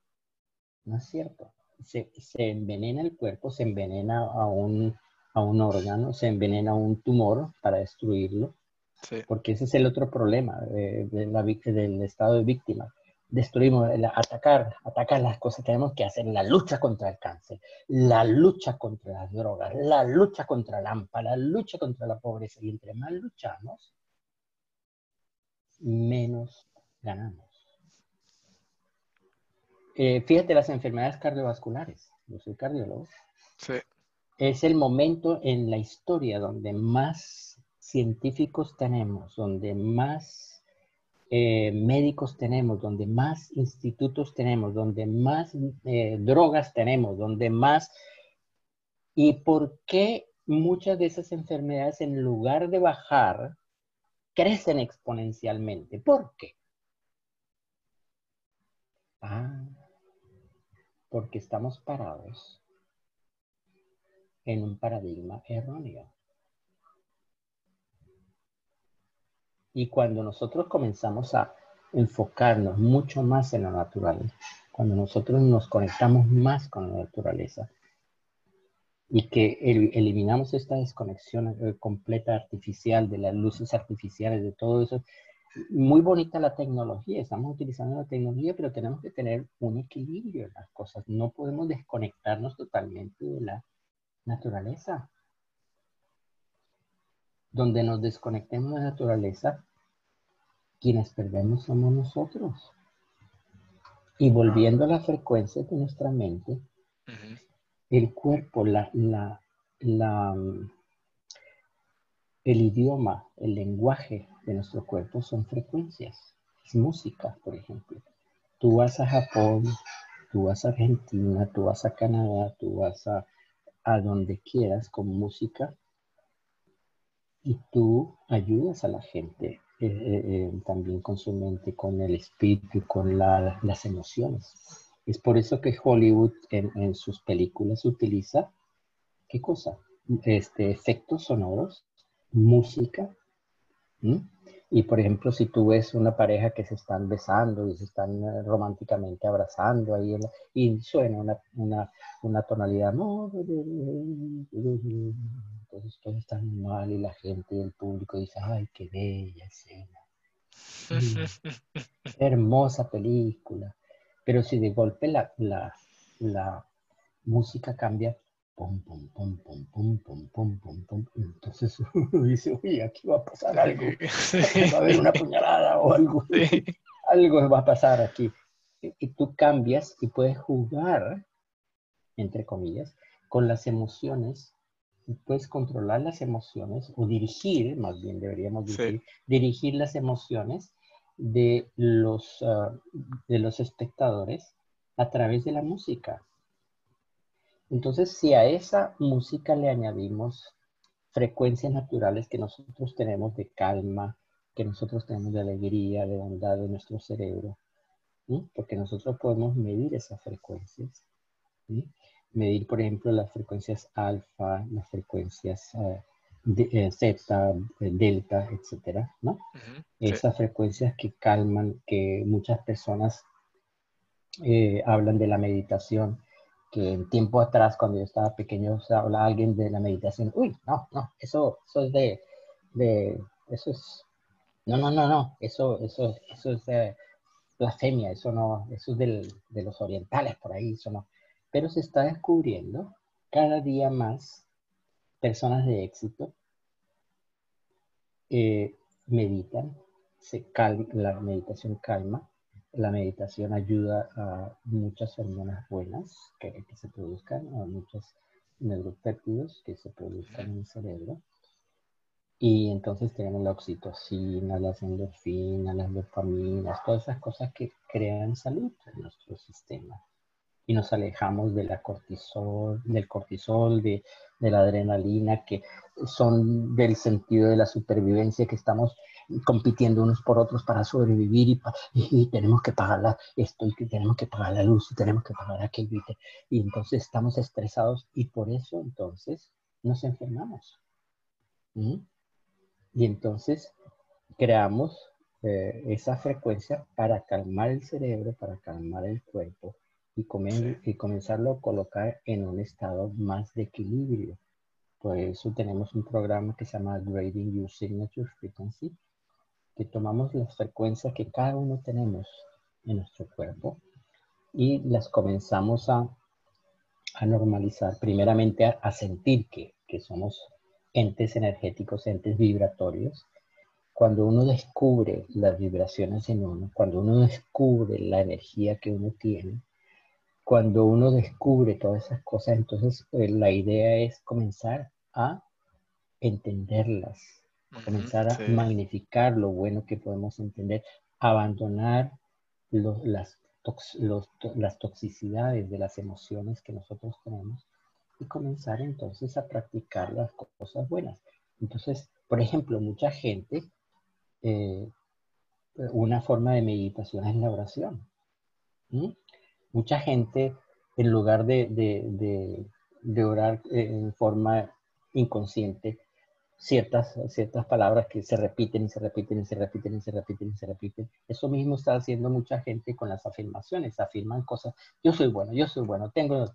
No es cierto. Se, se, envenena el cuerpo, se envenena a un, a un órgano, se envenena un tumor para destruirlo. Porque ese es el otro problema de, la, del estado de víctima destruimos, atacar, atacar las cosas que tenemos que hacer, la lucha contra el cáncer, la lucha contra las drogas, la lucha contra la AMPA, la lucha contra la pobreza. Y entre más luchamos, menos ganamos. Eh, fíjate las enfermedades cardiovasculares. Yo soy cardiólogo. Sí. Es el momento en la historia donde más científicos tenemos, donde más eh, médicos tenemos, donde más institutos tenemos, donde más eh, drogas tenemos, donde más... ¿Y por qué muchas de esas enfermedades en lugar de bajar, crecen exponencialmente? ¿Por qué? Ah, porque estamos parados en un paradigma erróneo. Y cuando nosotros comenzamos a enfocarnos mucho más en lo natural, cuando nosotros nos conectamos más con la naturaleza y que eliminamos esta desconexión eh, completa artificial de las luces artificiales, de todo eso, muy bonita la tecnología, estamos utilizando la tecnología, pero tenemos que tener un equilibrio en las cosas. No podemos desconectarnos totalmente de la naturaleza donde nos desconectemos de la naturaleza, quienes perdemos somos nosotros. Y volviendo a la frecuencia de nuestra mente, el cuerpo, la, la, la, el idioma, el lenguaje de nuestro cuerpo son frecuencias. Es música, por ejemplo. Tú vas a Japón, tú vas a Argentina, tú vas a Canadá, tú vas a, a donde quieras con música y tú ayudas a la gente eh, eh, eh, también con su mente, con el espíritu, con las emociones. Es por eso que Hollywood en, sus películas utiliza, ¿qué cosa? Este, efectos sonoros, música. Y por ejemplo, si tú ves una pareja que se están besando y se están románticamente abrazando ahí y suena una, una, una tonalidad, no, entonces todo está mal y la gente y el público dice, ay, qué bella escena. [laughs] hermosa película. Pero si de golpe la, la, la música cambia, pum, pum, pum, pum, pum, pum, pum, pum, pum, entonces [laughs] uno dice, uy, aquí va a pasar algo. [laughs] Va a haber una puñalada o algo. Algo va a pasar aquí. Y tú cambias y puedes jugar, entre comillas, con las emociones puedes controlar las emociones o dirigir, más bien deberíamos decir, dirigir las emociones de los, ah, de los espectadores a través de la música. Entonces, si a esa música le añadimos frecuencias naturales que nosotros tenemos de calma, que nosotros tenemos de alegría, de bondad de nuestro cerebro, porque nosotros podemos medir esas frecuencias medir, por ejemplo, las frecuencias alfa, las frecuencias eh, zeta, eh, delta, etcétera, ¿no? Esas frecuencias que calman, que muchas personas hablan de la meditación, que en tiempo atrás, cuando yo estaba pequeño, se habla alguien de la meditación, uy, no, no, eso, eso es de, de, eso es, no, no, no, no, eso, eso, eso es de blasfemia, eso no, eso es del, de los orientales por ahí, eso no. Pero se está descubriendo cada día más personas de éxito eh, meditan, se calma, la meditación calma, la meditación ayuda a muchas hormonas buenas que, se produzcan, a muchos neuropéptidos que se produzcan en el cerebro. Y entonces tenemos la oxitocina, las endorfinas, las dopaminas, todas esas cosas que crean salud en nuestro sistema y nos alejamos de la cortisol, del cortisol, de, de, la adrenalina, que son del sentido de la supervivencia, que estamos compitiendo unos por otros para sobrevivir y, tenemos que pagar esto y tenemos que pagar la luz y tenemos que pagar aquello y, entonces estamos estresados y por eso entonces nos enfermamos. Y entonces creamos eh, esa frecuencia para calmar el cerebro, para calmar el cuerpo y, y comenzarlo a colocar en un estado más de equilibrio. Por eso tenemos un programa que se llama Grading Your Signature Frequency, que tomamos las frecuencias que cada uno tenemos en nuestro cuerpo y las comenzamos a, a normalizar, primeramente a, sentir que, que somos entes energéticos, entes vibratorios. Cuando uno descubre las vibraciones en uno, cuando uno descubre la energía que uno tiene, cuando uno descubre todas esas cosas, entonces eh, la idea es comenzar a entenderlas, comenzar a magnificar lo bueno que podemos entender, abandonar las, las toxicidades de las emociones que nosotros tenemos y comenzar entonces a practicar las cosas buenas. Entonces, por ejemplo, mucha gente, eh, una forma de meditación es la oración. Mucha gente, en lugar de, de orar en forma inconsciente, ciertas, ciertas palabras que se repiten y se repiten y se repiten y se repiten y se repiten. Eso mismo está haciendo mucha gente con las afirmaciones. Afirman cosas, yo soy bueno, yo soy bueno, tengo los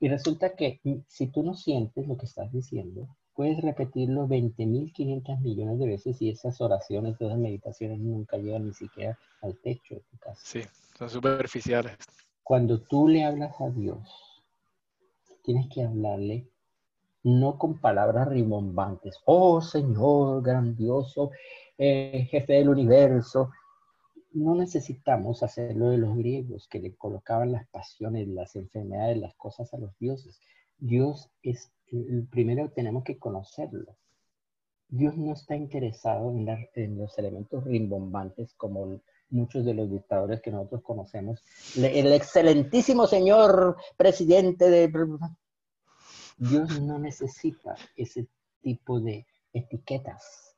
Y resulta que si tú no sientes lo que estás diciendo, puedes repetirlo 20.500 millones de veces y esas oraciones, esas meditaciones nunca llegan ni siquiera al techo de tu casa. Sí, son superficiales. Cuando tú le hablas a Dios, tienes que hablarle no con palabras rimbombantes. Oh Señor grandioso, eh, jefe del universo. No necesitamos hacerlo de los griegos que le colocaban las pasiones, las enfermedades, las cosas a los dioses. Dios es, el primero tenemos que conocerlo. Dios no está interesado en, en los elementos rimbombantes como muchos de los dictadores que nosotros conocemos. el excelentísimo señor presidente de Dios no necesita ese tipo de etiquetas.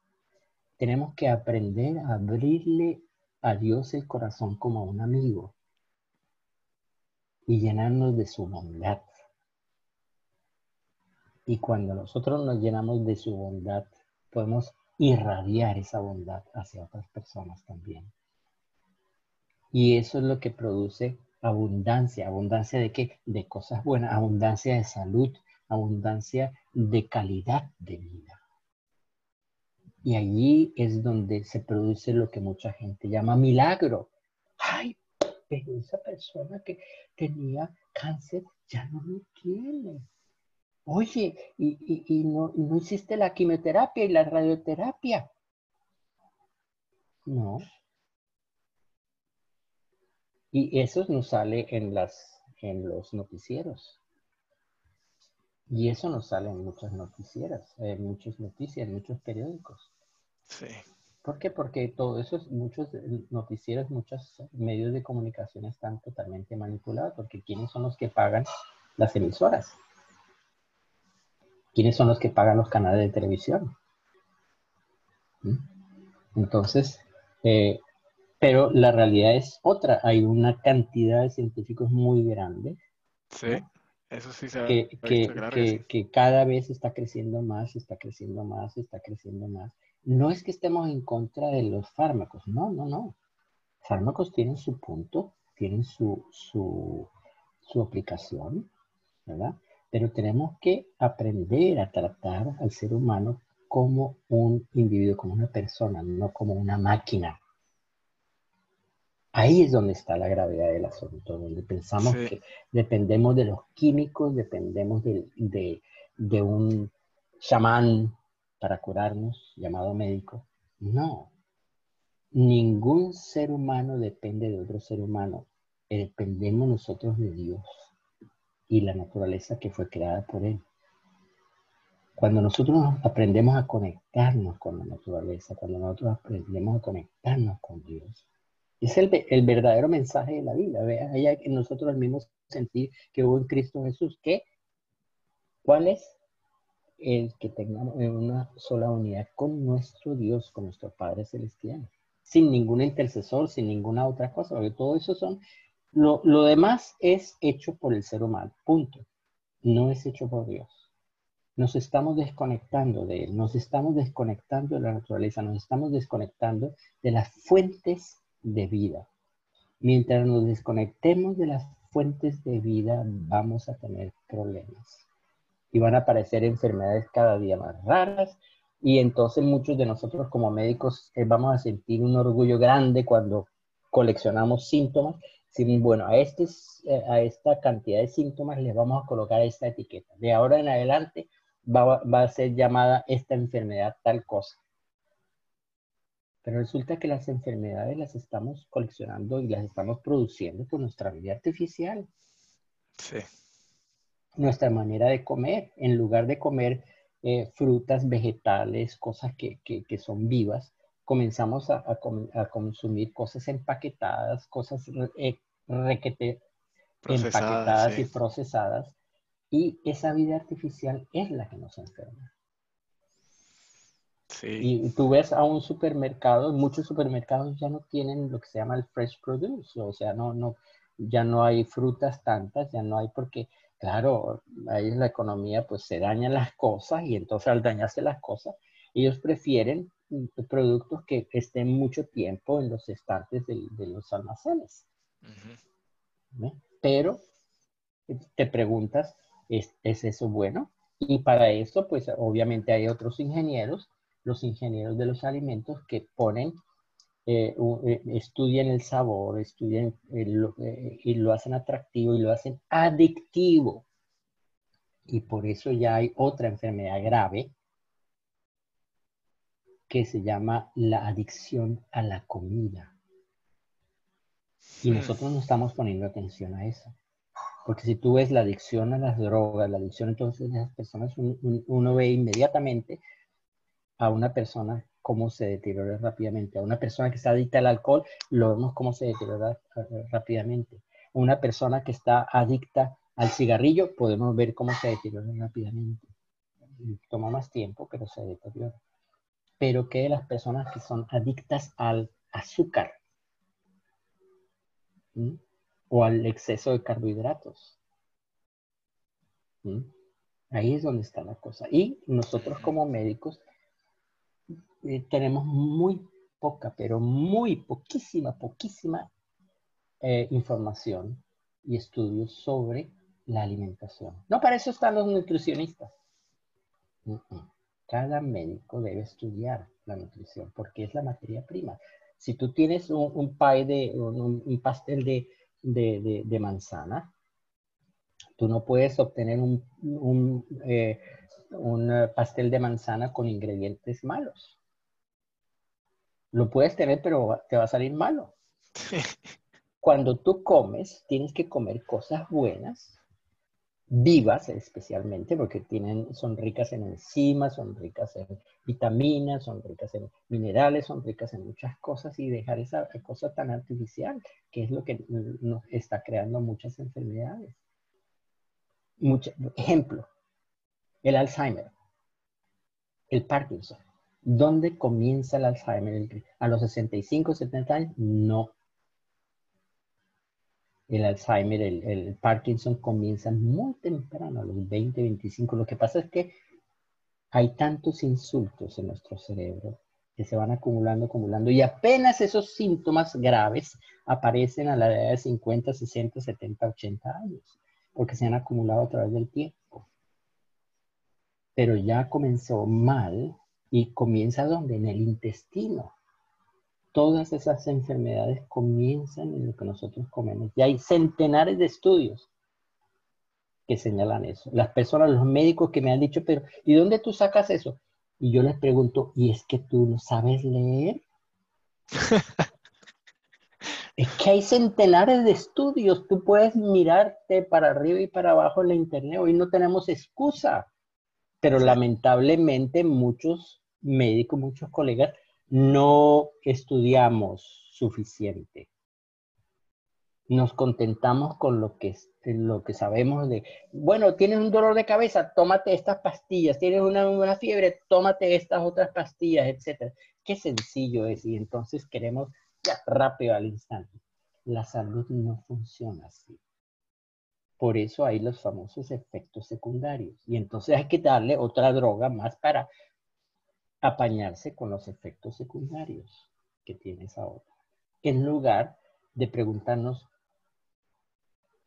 Tenemos que aprender a abrirle a Dios el corazón como a un amigo y llenarnos de su bondad. Y cuando nosotros nos llenamos de su bondad, podemos irradiar esa bondad hacia otras personas también. Y eso es lo que produce abundancia. ¿Abundancia de qué? De cosas buenas, abundancia de salud, abundancia de calidad de vida. Y allí es donde se produce lo que mucha gente llama milagro. Ay, pero esa persona que tenía cáncer ya no lo tiene. Oye, y, no, no hiciste la quimioterapia y la radioterapia. No. Y eso nos sale en, las, en los noticieros. Y eso nos sale en muchas noticieras, en muchas noticias, en muchos periódicos. Sí. ¿Por qué? Porque todo eso, muchos noticieros, muchos medios de comunicación están totalmente manipulados, porque ¿quiénes son los que pagan las emisoras? ¿Quiénes son los que pagan los canales de televisión? ¿Mm? Entonces, eh, pero la realidad es otra. Hay una cantidad de científicos muy grande. Sí. Eso sí se que, que, cada vez está creciendo más, está creciendo más, está creciendo más. No es que estemos en contra de los fármacos, no, no, no. Fármacos tienen su punto, tienen su, su, su aplicación, ¿verdad? Pero tenemos que aprender a tratar al ser humano como un individuo, como una persona, no como una máquina. Ahí es donde está la gravedad del asunto, donde pensamos que dependemos de los químicos, dependemos de, de, un chamán para curarnos, llamado médico. No, ningún ser humano depende de otro ser humano. Dependemos nosotros de Dios y la naturaleza que fue creada por Él. Cuando nosotros aprendemos a conectarnos con la naturaleza, cuando nosotros aprendemos a conectarnos con Dios, es el, el, verdadero mensaje de la Biblia. Vean, allá en nosotros el mismo sentir que hubo en Cristo Jesús. ¿Qué? ¿Cuál es? el que tengamos una sola unidad con nuestro Dios, con nuestro Padre Celestial, sin ningún intercesor, sin ninguna otra cosa, porque todo eso son, lo, lo demás es hecho por el ser humano, punto. No es hecho por Dios. Nos estamos desconectando de Él, nos estamos desconectando de la naturaleza, nos estamos desconectando de las fuentes de vida. Mientras nos desconectemos de las fuentes de vida, vamos a tener problemas y van a aparecer enfermedades cada día más raras. Y entonces muchos de nosotros como médicos eh, vamos a sentir un orgullo grande cuando coleccionamos síntomas. Si, bueno, a, este, eh, a esta cantidad de síntomas les vamos a colocar esta etiqueta. De ahora en adelante va, va a ser llamada esta enfermedad tal cosa. Pero resulta que las enfermedades las estamos coleccionando y las estamos produciendo con nuestra vida artificial. Sí nuestra manera de comer. En lugar de comer eh, frutas, vegetales, cosas que, son vivas, comenzamos a, consumir cosas empaquetadas, cosas eh, requete, empaquetadas y procesadas. Y esa vida artificial es la que nos enferma. Y tú ves a un supermercado, muchos supermercados ya no tienen lo que se llama el fresh produce, o sea, no, no, ya no hay frutas tantas, ya no hay porque claro, ahí en la economía pues se dañan las cosas y entonces al dañarse las cosas, ellos prefieren mm, productos que estén mucho tiempo en los estantes de, los almacenes. Pero eh, te preguntas, ¿es, eso bueno? Y para eso, pues obviamente hay otros ingenieros, los ingenieros de los alimentos que ponen, eh, eh, estudian el sabor, estudian y lo hacen atractivo y lo hacen adictivo y por eso ya hay otra enfermedad grave que se llama la adicción a la comida. Y nosotros no estamos poniendo atención a eso. Porque si tú ves la adicción a las drogas, la adicción entonces de las personas, uno ve inmediatamente a una persona cómo se deteriora rápidamente. A una persona que está adicta al alcohol, lo vemos cómo se deteriora eh, rápidamente. Una persona que está adicta al cigarrillo podemos ver cómo se deteriora rápidamente. Toma más tiempo, pero se deteriora. Pero que las personas que son adictas al azúcar o al exceso de carbohidratos. Ahí es donde está la cosa. Y nosotros como médicos eh, tenemos muy poca, pero muy poquísima, poquísima eh, información y estudios sobre la alimentación. No para eso están los nutricionistas. Cada médico debe estudiar la nutrición porque es la materia prima. Si tú tienes un, pie de, pastel de, manzana, tú no puedes obtener un, eh, un pastel de manzana con ingredientes malos. Lo puedes tener, pero te va a salir malo. [laughs] Cuando tú comes, tienes que comer cosas bueas vivas especialmente porque tienen, son ricas en enzimas, son ricas en vitaminas, son ricas en minerales, son ricas en muchas cosas y dejar esa cosa tan artificial que es lo que nos está creando muchas enfermedades. ejemplo, el Alzheimer, el Parkinson. ¿Dónde comienza el Alzheimer? ¿A los 65, 70 años? No, el Alzheimer, el, Parkinson comienzan muy temprano, a los 20, 25. Lo que pasa es que hay tantos insultos en nuestro cerebro que se van acumulando, acumulando, y apenas esos síntomas graves aparecen a la edad de 50, 60, 70, 80 años, porque se han acumulado a través del tiempo. Pero ya comenzó mal y comienza donde? En el intestino todas esas enfermedades comienzan en lo que nosotros comemos. Y hay centenares de estudios que señalan eso. Las personas, los médicos que me han dicho, pero ¿y dónde tú sacas eso? Y yo les pregunto, ¿y es que tú no sabes leer? [laughs] es que hay centenares de estudios. Tú puedes mirarte para arriba y para abajo en la internet. Hoy no tenemos excusa. Pero lamentablemente muchos médicos, muchos colegas no estudiamos suficiente. nos contentamos con lo que, lo que sabemos de, bueno, tienes un dolor de cabeza, tómate estas pastillas, tienes una, una fiebre, tómate estas otras pastillas, etc. Qué sencillo es y entonces queremos ya rápido al instante. La salud no funciona así. Por eso hay los famosos efectos secundarios. Y entonces hay que darle otra droga más para apañarse con los efectos secundarios que tiene esa otra. En lugar de preguntarnos,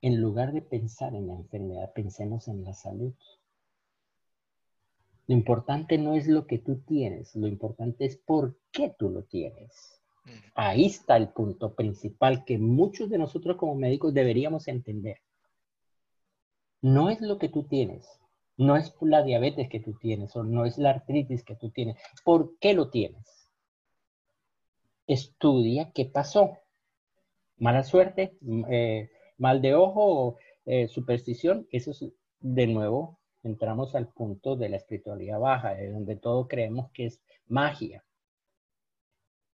en lugar de pensar en la enfermedad, pensemos en la salud. Lo importante no es lo que tú tienes, lo importante es por qué tú lo tienes. Ahí está el punto principal que muchos de nosotros como médicos deberíamos entender. No es lo que tú tienes, no es la diabetes que tú tienes o no es la artritis que tú tienes. ¿Por qué lo tienes? Estudia qué pasó. Mala suerte, eh, mal de ojo eh, superstición, eso es de nuevo, entramos al punto de la espiritualidad baja, de donde todo creemos que es magia.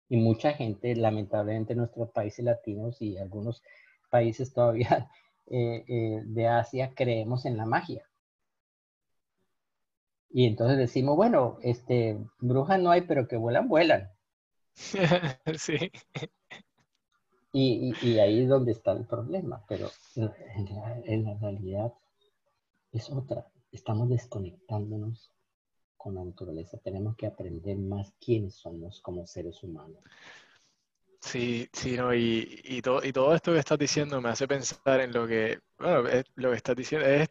Y mucha gente, lamentablemente en nuestros países latinos y algunos países todavía [laughs] eh, de Asia, creemos en la magia. Y entonces decimos, bueno, este, brujas no hay, pero que vuelan, vuelan. [laughs] sí. Y, ahí es donde está el problema, pero en la, realidad es otra. Estamos desconectándonos con la naturaleza. Tenemos que aprender más quiénes somos como seres humanos. Sí, sí, no, y, y, todo, y todo esto que estás diciendo me hace pensar en lo que, bueno, lo que estás diciendo es,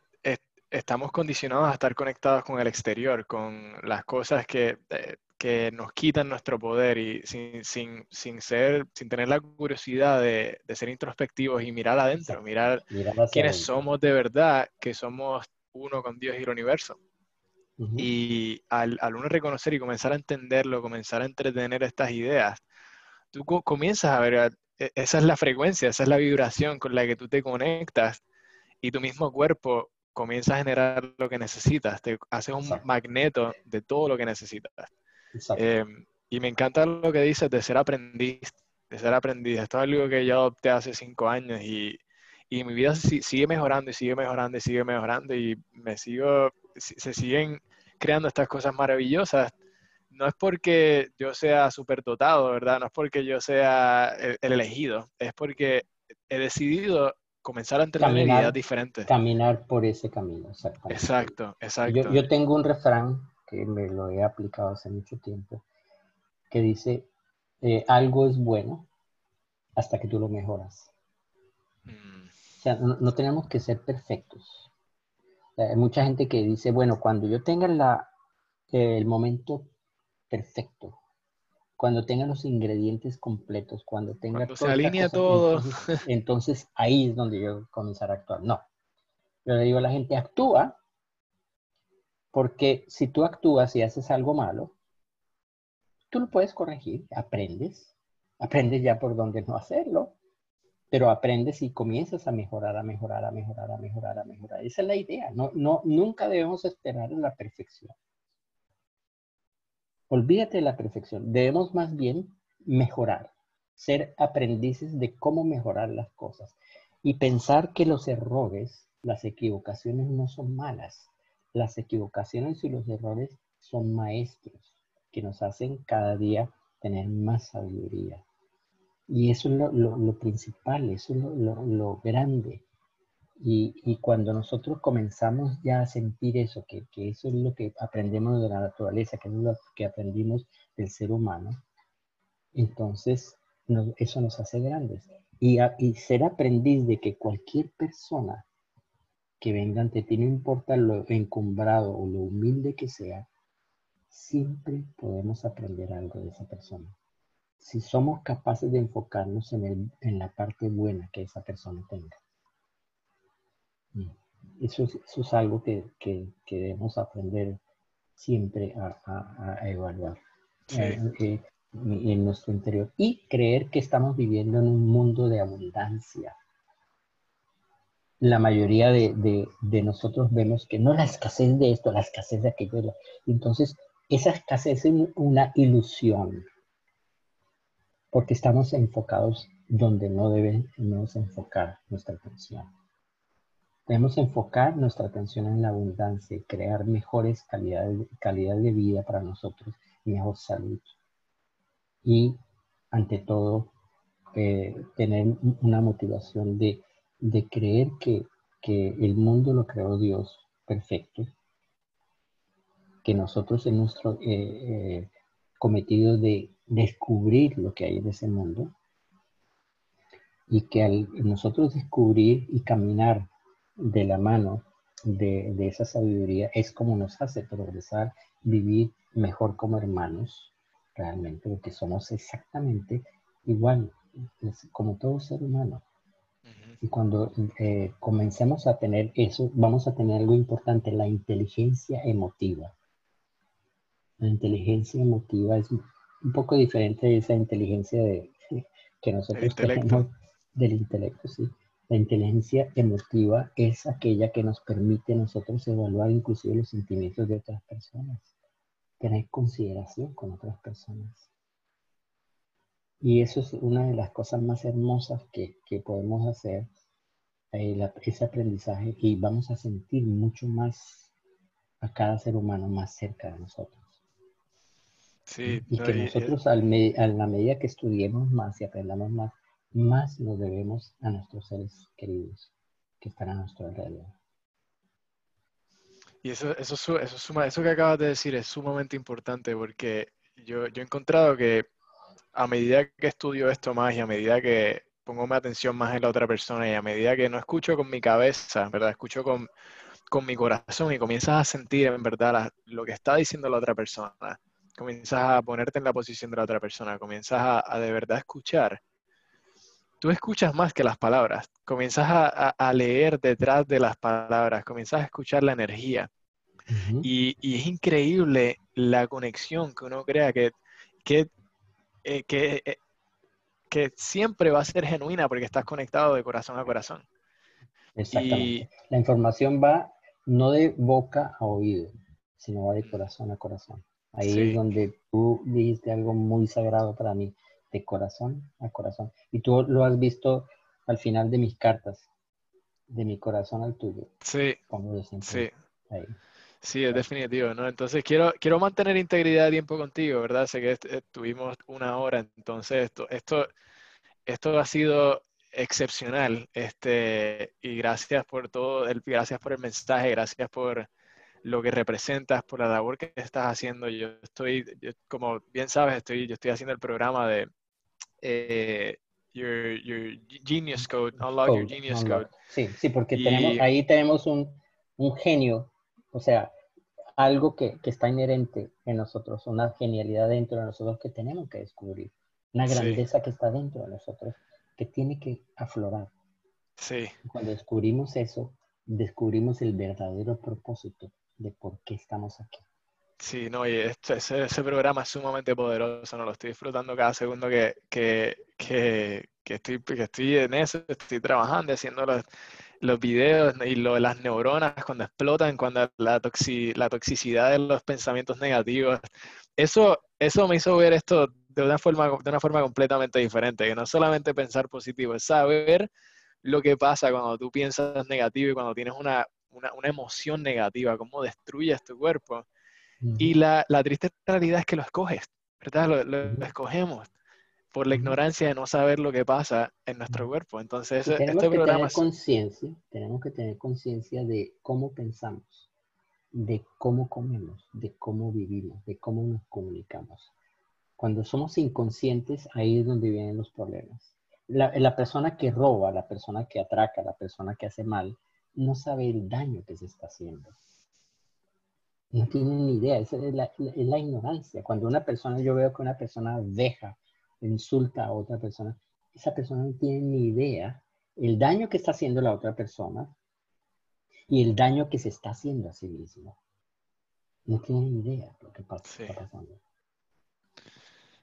estamos condicionados a estar conectados con el exterior, con las cosas que eh, que nos quitan nuestro poder y sin, sin, sin ser, sin tener la curiosidad de, de ser introspectivos y mirar adentro, mirar, quiénes somos de verdad, que somos uno con Dios y el universo. Y al, al, uno reconocer y comenzar a entenderlo, comenzar a entretener estas ideas, tú comienzas a ver, e, esa es la frecuencia, esa es la vibración con la que tú te conectas y tu mismo cuerpo comienza a generar lo que necesitas, te haces un magneto de todo lo que necesitas. Eh, y me encanta lo que dices de ser aprendiz, de ser aprendiz. Esto es algo que yo adopté hace cinco años y, y mi vida sigue mejorando y sigue mejorando y sigue mejorando y me sigo, se siguen creando estas cosas maravillosas. No es porque yo sea súper dotado, ¿verdad? No es porque yo sea el, elegido, es porque he decidido comenzar a entrenar ideas diferentes. Caminar por ese camino, Exacto, exacto. Yo, yo tengo un refrán que me lo he aplicado hace mucho tiempo, que dice, eh, algo es bueno hasta que tú lo mejoras. Mm. O sea, no, tenemos que ser perfectos. hay mucha gente que dice, bueno, cuando yo tenga la, el momento perfecto, cuando tenga los ingredientes completos, cuando tenga... Cuando se alinea todo. [laughs] Entonces, ahí es donde yo comenzar a actuar. No. Yo le digo a la gente, actúa porque si tú actúas y haces algo malo, tú lo puedes corregir, aprendes, aprendes ya por dónde no hacerlo, pero aprendes y comienzas a mejorar, a mejorar, a mejorar, a mejorar, a mejorar. Esa es la idea. No, no, nunca debemos esperar la perfección. Olvídate de la perfección. Debemos más bien mejorar, ser aprendices de cómo mejorar las cosas y pensar que los errores, las equivocaciones no son malas las equivocaciones y los errores son maestros que nos hacen cada día tener más sabiduría. Y eso es lo, principal, eso es lo, grande. Y, cuando nosotros comenzamos ya a sentir eso, que, eso es lo que aprendemos de la naturaleza, que es lo que aprendimos del ser humano, entonces eso nos hace grandes. Y, ser aprendiz de que cualquier persona que venga ante ti, no importa lo encumbrado o lo humilde que sea, siempre podemos aprender algo de esa persona. Si somos capaces de enfocarnos en, la parte buena que esa persona tenga. Mm. Eso es, algo que, debemos aprender siempre a, evaluar eh, eh, en nuestro interior y creer que estamos viviendo en un mundo de abundancia la mayoría de, nosotros vemos que no la escasez de esto, la escasez de aquello. Entonces, esa escasez es una ilusión. porque estamos enfocados donde no debemos enfocar nuestra atención. Debemos enfocar nuestra atención en la abundancia y crear mejores calidades calidad de vida para nosotros mejor salud. Y ante todo, eh, tener una motivación de, creer que, el mundo lo creó Dios perfecto, que nosotros en nuestro eh, eh, cometido de descubrir lo que hay en ese mundo y que al nosotros descubrir y caminar de la mano de, esa sabiduría es como nos hace progresar, vivir mejor como hermanos, realmente, porque somos exactamente igual, como todo ser humano. Y cuando eh, comencemos a tener eso, vamos a tener algo importante, la inteligencia emotiva. La inteligencia emotiva es un poco diferente de esa inteligencia de, [laughs] que nosotros tenemos del intelecto, sí. La inteligencia emotiva es aquella que nos permite a nosotros evaluar inclusive los sentimientos de otras personas, tener consideración con otras personas. Y eso es una de las cosas más hermosas que, podemos hacer, eh, ese aprendizaje, y vamos a sentir mucho más a cada ser humano más cerca de nosotros. Sí, y que nosotros a la medida que estudiemos más y aprendamos más, más lo debemos a nuestros seres queridos que están a nuestro alrededor. Y eso, eso, eso, suma, eso que acabas de decir es sumamente importante porque yo, yo he encontrado que a medida que estudio esto más y a medida que pongo mi atención más en la otra persona y a medida que no escucho con mi cabeza, ¿verdad? Escucho con, con mi corazón y comienzas a sentir en verdad lo que está diciendo la otra persona, comienzas a ponerte en la posición de la otra persona, comienzas a, a de verdad escuchar tú escuchas más que las palabras, comienzas a, leer detrás de las palabras, comienzas a escuchar la energía. y, es increíble la conexión que uno crea que, que, eh, eh, que, siempre va a ser genuina porque estás conectado de corazón a corazón. Exactamente. La información va no de boca a oído, sino va de corazón a corazón. Ahí es donde tú dijiste algo muy sagrado para mí de corazón a corazón. Y tú lo has visto al final de mis cartas, de mi corazón al tuyo. Sí. sí. Sí, es definitivo, ¿no? Entonces quiero, quiero mantener integridad de tiempo contigo, ¿verdad? Sé que eh, tuvimos una hora, entonces esto, esto, esto ha sido excepcional, este, y gracias por todo, el, gracias por el mensaje, gracias por lo que representas, por la labor que estás haciendo. Yo estoy, como bien sabes, estoy, yo estoy haciendo el programa de, eh, your, your, Genius Code, Unlock Your Genius Code. Sí, sí, porque tenemos, ahí tenemos un, un, genio, o sea, algo que, que, está inherente en nosotros, una genialidad dentro de nosotros que tenemos que descubrir, una grandeza que está dentro de nosotros, que tiene que aflorar. Sí. Cuando descubrimos eso, descubrimos el verdadero propósito de por qué estamos aquí. Sí, no, y este, ese, ese, programa es sumamente poderoso, ¿no? Lo estoy disfrutando cada segundo que, que, que, que estoy, que estoy en eso, estoy trabajando, haciendo los, los videos y lo, las neuronas cuando explotan, cuando la, la toxicidad de los pensamientos negativos. Eso, eso me hizo ver esto de una, forma, de una forma completamente diferente, que no solamente pensar positivo, es saber lo que pasa cuando tú piensas negativo y cuando tienes una, una, una emoción negativa, cómo destruyes tu cuerpo y la, la, triste realidad es que lo escoges, ¿verdad? Lo, escogemos por la ignorancia de no saber lo que pasa en nuestro cuerpo. Entonces, tenemos este que programa... Tener conciencia, tenemos que tener conciencia de cómo pensamos, de cómo comemos, de cómo vivimos, de cómo nos comunicamos. Cuando somos inconscientes, ahí es donde vienen los problemas. La, la persona que roba, la persona que atraca, la persona que hace mal, no sabe el daño que se está haciendo no tienen ni idea, esa es la, ignorancia. Cuando una persona, yo veo que una persona deja, insulta a otra persona, esa persona no tiene ni idea el daño que está haciendo la otra persona y el daño que se está haciendo a sí mismo. No tiene ni idea lo que pasa, está pasando.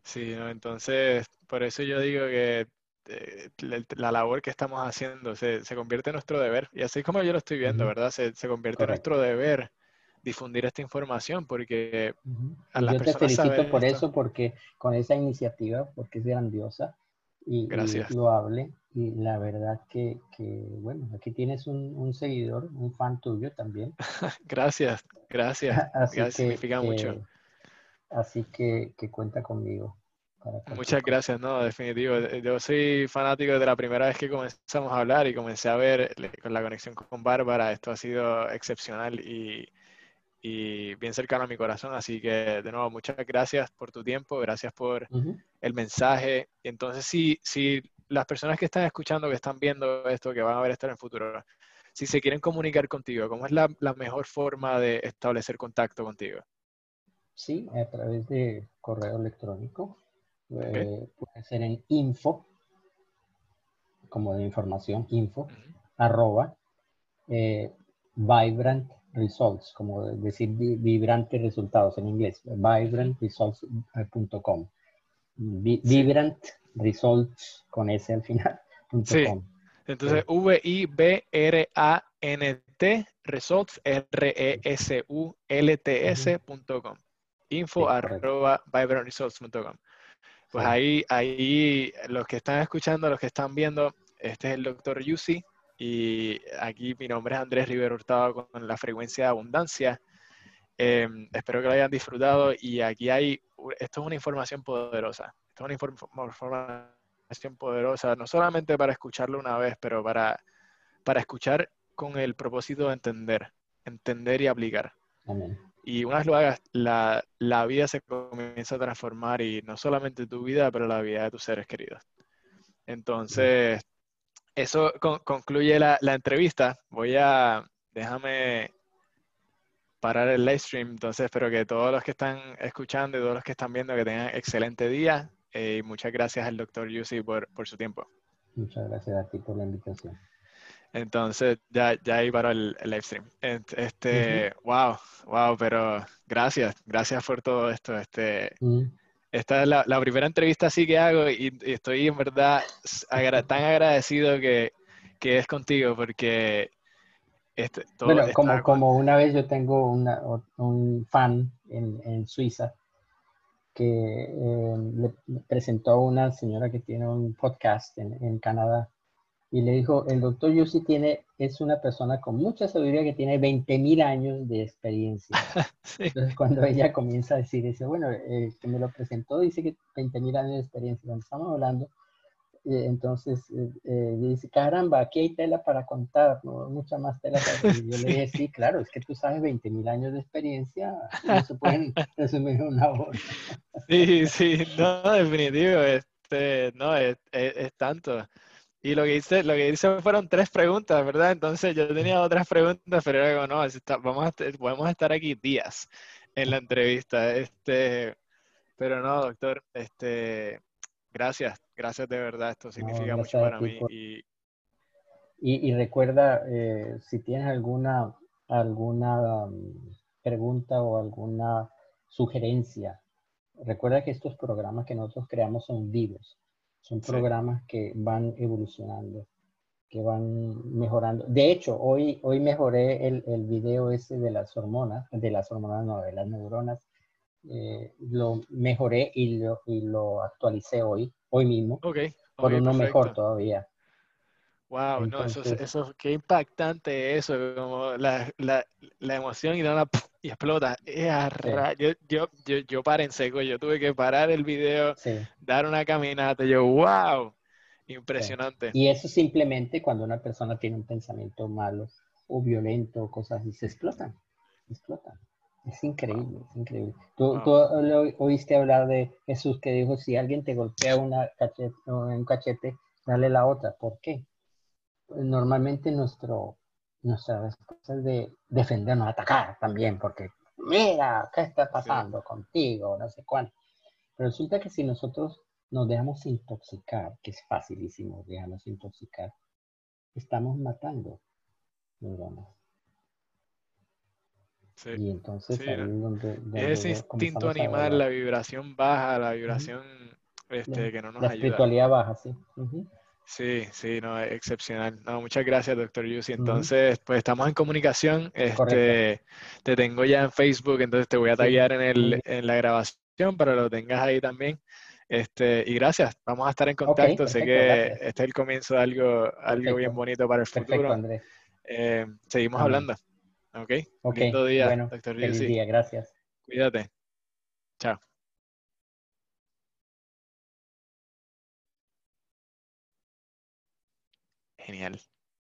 Sí, entonces, por eso yo digo que eh, la, labor que estamos haciendo se, convierte en nuestro deber. Y así como yo lo estoy viendo, ¿verdad? Se, convierte en nuestro deber difundir esta información porque a las Yo te felicito por eso, porque con esa iniciativa, porque es grandiosa y, Gracias. y loable. Y la verdad que, que bueno, aquí tienes un, un, seguidor, un fan tuyo también. [laughs] gracias, gracias. [laughs] Así que, significa mucho. Así que, que cuenta conmigo. Muchas gracias, no, definitivo. Yo soy fanático de la primera vez que comenzamos a hablar y comencé a ver con la conexión con Bárbara. Esto ha sido excepcional y, y bien cercano a mi corazón. Así que, de nuevo, muchas gracias por tu tiempo, gracias por el mensaje. Entonces, si, si las personas que están escuchando, que están viendo esto, que van a ver esto en el futuro, si se quieren comunicar contigo, ¿cómo es la, la mejor forma de establecer contacto contigo? Sí, a través de correo electrónico eh, puede ser en info, como de información, info, arroba, eh, vibrant results, como decir vibrantes resultados en inglés, vibrantresults.com. Vibrant results con S al final. Sí. Entonces, V-I-B-R-A-N-T, results, R-E-S-U-L-T-S.com. Info arroba vibrantresults.com. Pues ahí, ahí los que están escuchando, los que están viendo, este es el doctor Yusi y aquí mi nombre es Andrés Rivero Hurtado con la frecuencia de abundancia. Em, espero que lo hayan disfrutado y aquí hay, esto es una información poderosa, esto es una información poderosa, no solamente para escucharlo una vez, pero para, para escuchar con el propósito de entender, entender y aplicar. Amén. Y una vez lo hagas, la, la, vida se comienza a transformar y no solamente tu vida, pero la vida de tus seres queridos. Entonces, eso concluye la, la, entrevista. Voy a, déjame parar el live stream. Entonces, espero que todos los que están escuchando y todos los que están viendo que tengan excelente día. Eh, y muchas gracias al doctor Yusi por, por su tiempo. Muchas gracias a ti por la invitación. Entonces, ya, ya ahí para el, live stream. Este, wow, wow, pero gracias, gracias por todo esto. Este, Esta es la, la, primera entrevista así que hago y, estoy en verdad tan agradecido que, que, es contigo porque... Este, bueno, como, como una vez yo tengo una, un fan en, en Suiza que eh, le presentó a una señora que tiene un podcast en, en Canadá y le dijo, el doctor Yussi tiene, es una persona con mucha sabiduría que tiene 20.000 años de experiencia. [laughs] Entonces cuando ella comienza a decir, dice, bueno, eh, que me lo presentó, dice que 20.000 años de experiencia, cuando estamos hablando, eh, entonces eh, dice, caramba, aquí hay tela para contar, mucha más tela. Para... Y yo le dije, sí, [laughs] claro, es que tú sabes 20.000 años de experiencia, no se pueden [laughs] resumir una hora. sí, sí, no, definitivo, este, no, es, es tanto. Y lo que hice, lo que hice fueron tres preguntas, ¿verdad? Entonces yo tenía otras preguntas, pero era como, no, vamos a, podemos estar aquí días en la entrevista. Este, pero no, doctor, este, gracias, gracias de verdad, esto significa mucho para mí. Y... Y, recuerda, eh, si tienes alguna, alguna um, pregunta o alguna sugerencia, recuerda que estos programas que nosotros creamos son vivos. Son programas que van evolucionando, que van mejorando. De hecho, hoy, hoy mejoré el, el video ese de las hormonas, de las hormonas, no, de las neuronas. Eh, lo mejoré y lo, y lo actualicé hoy, hoy mismo. Okay, por uno mejor todavía. Wow, no, eso, eso, qué impactante eso, como la, la, la emoción y, da y explota. yo, yo, yo, yo paré en seco, yo tuve que parar el video, dar una caminata, yo, wow, impresionante. Y eso simplemente cuando una persona tiene un pensamiento malo o violento, cosas así, se explotan, explotan. Es increíble, es increíble. ¿Tú, ¿Tú, oíste hablar de Jesús que dijo, si alguien te golpea una cachete, un cachete, dale la otra. ¿Por qué? Normalmente nuestro, nuestra respuesta es de defendernos, atacar también, porque mira, ¿qué está pasando contigo? No sé cuál. Pero resulta que si nosotros nos dejamos intoxicar, que es facilísimo dejarnos intoxicar, estamos matando neuronas. Y entonces ese instinto animal, la vibración baja, la vibración este, que no nos ayuda. La espiritualidad baja, sí. Sí, sí, no, excepcional. No, muchas gracias, doctor Yusi. Entonces, pues estamos en comunicación. Este, te tengo ya en Facebook, entonces te voy a taggear en, el, en la grabación para que lo tengas ahí también. Este, y gracias, vamos a estar en contacto. sé que este es el comienzo de algo, algo bien bonito para el futuro. Eh, seguimos hablando. Ok. Ok. Lindo día, bueno, doctor día, gracias. Cuídate. Chao. Genial.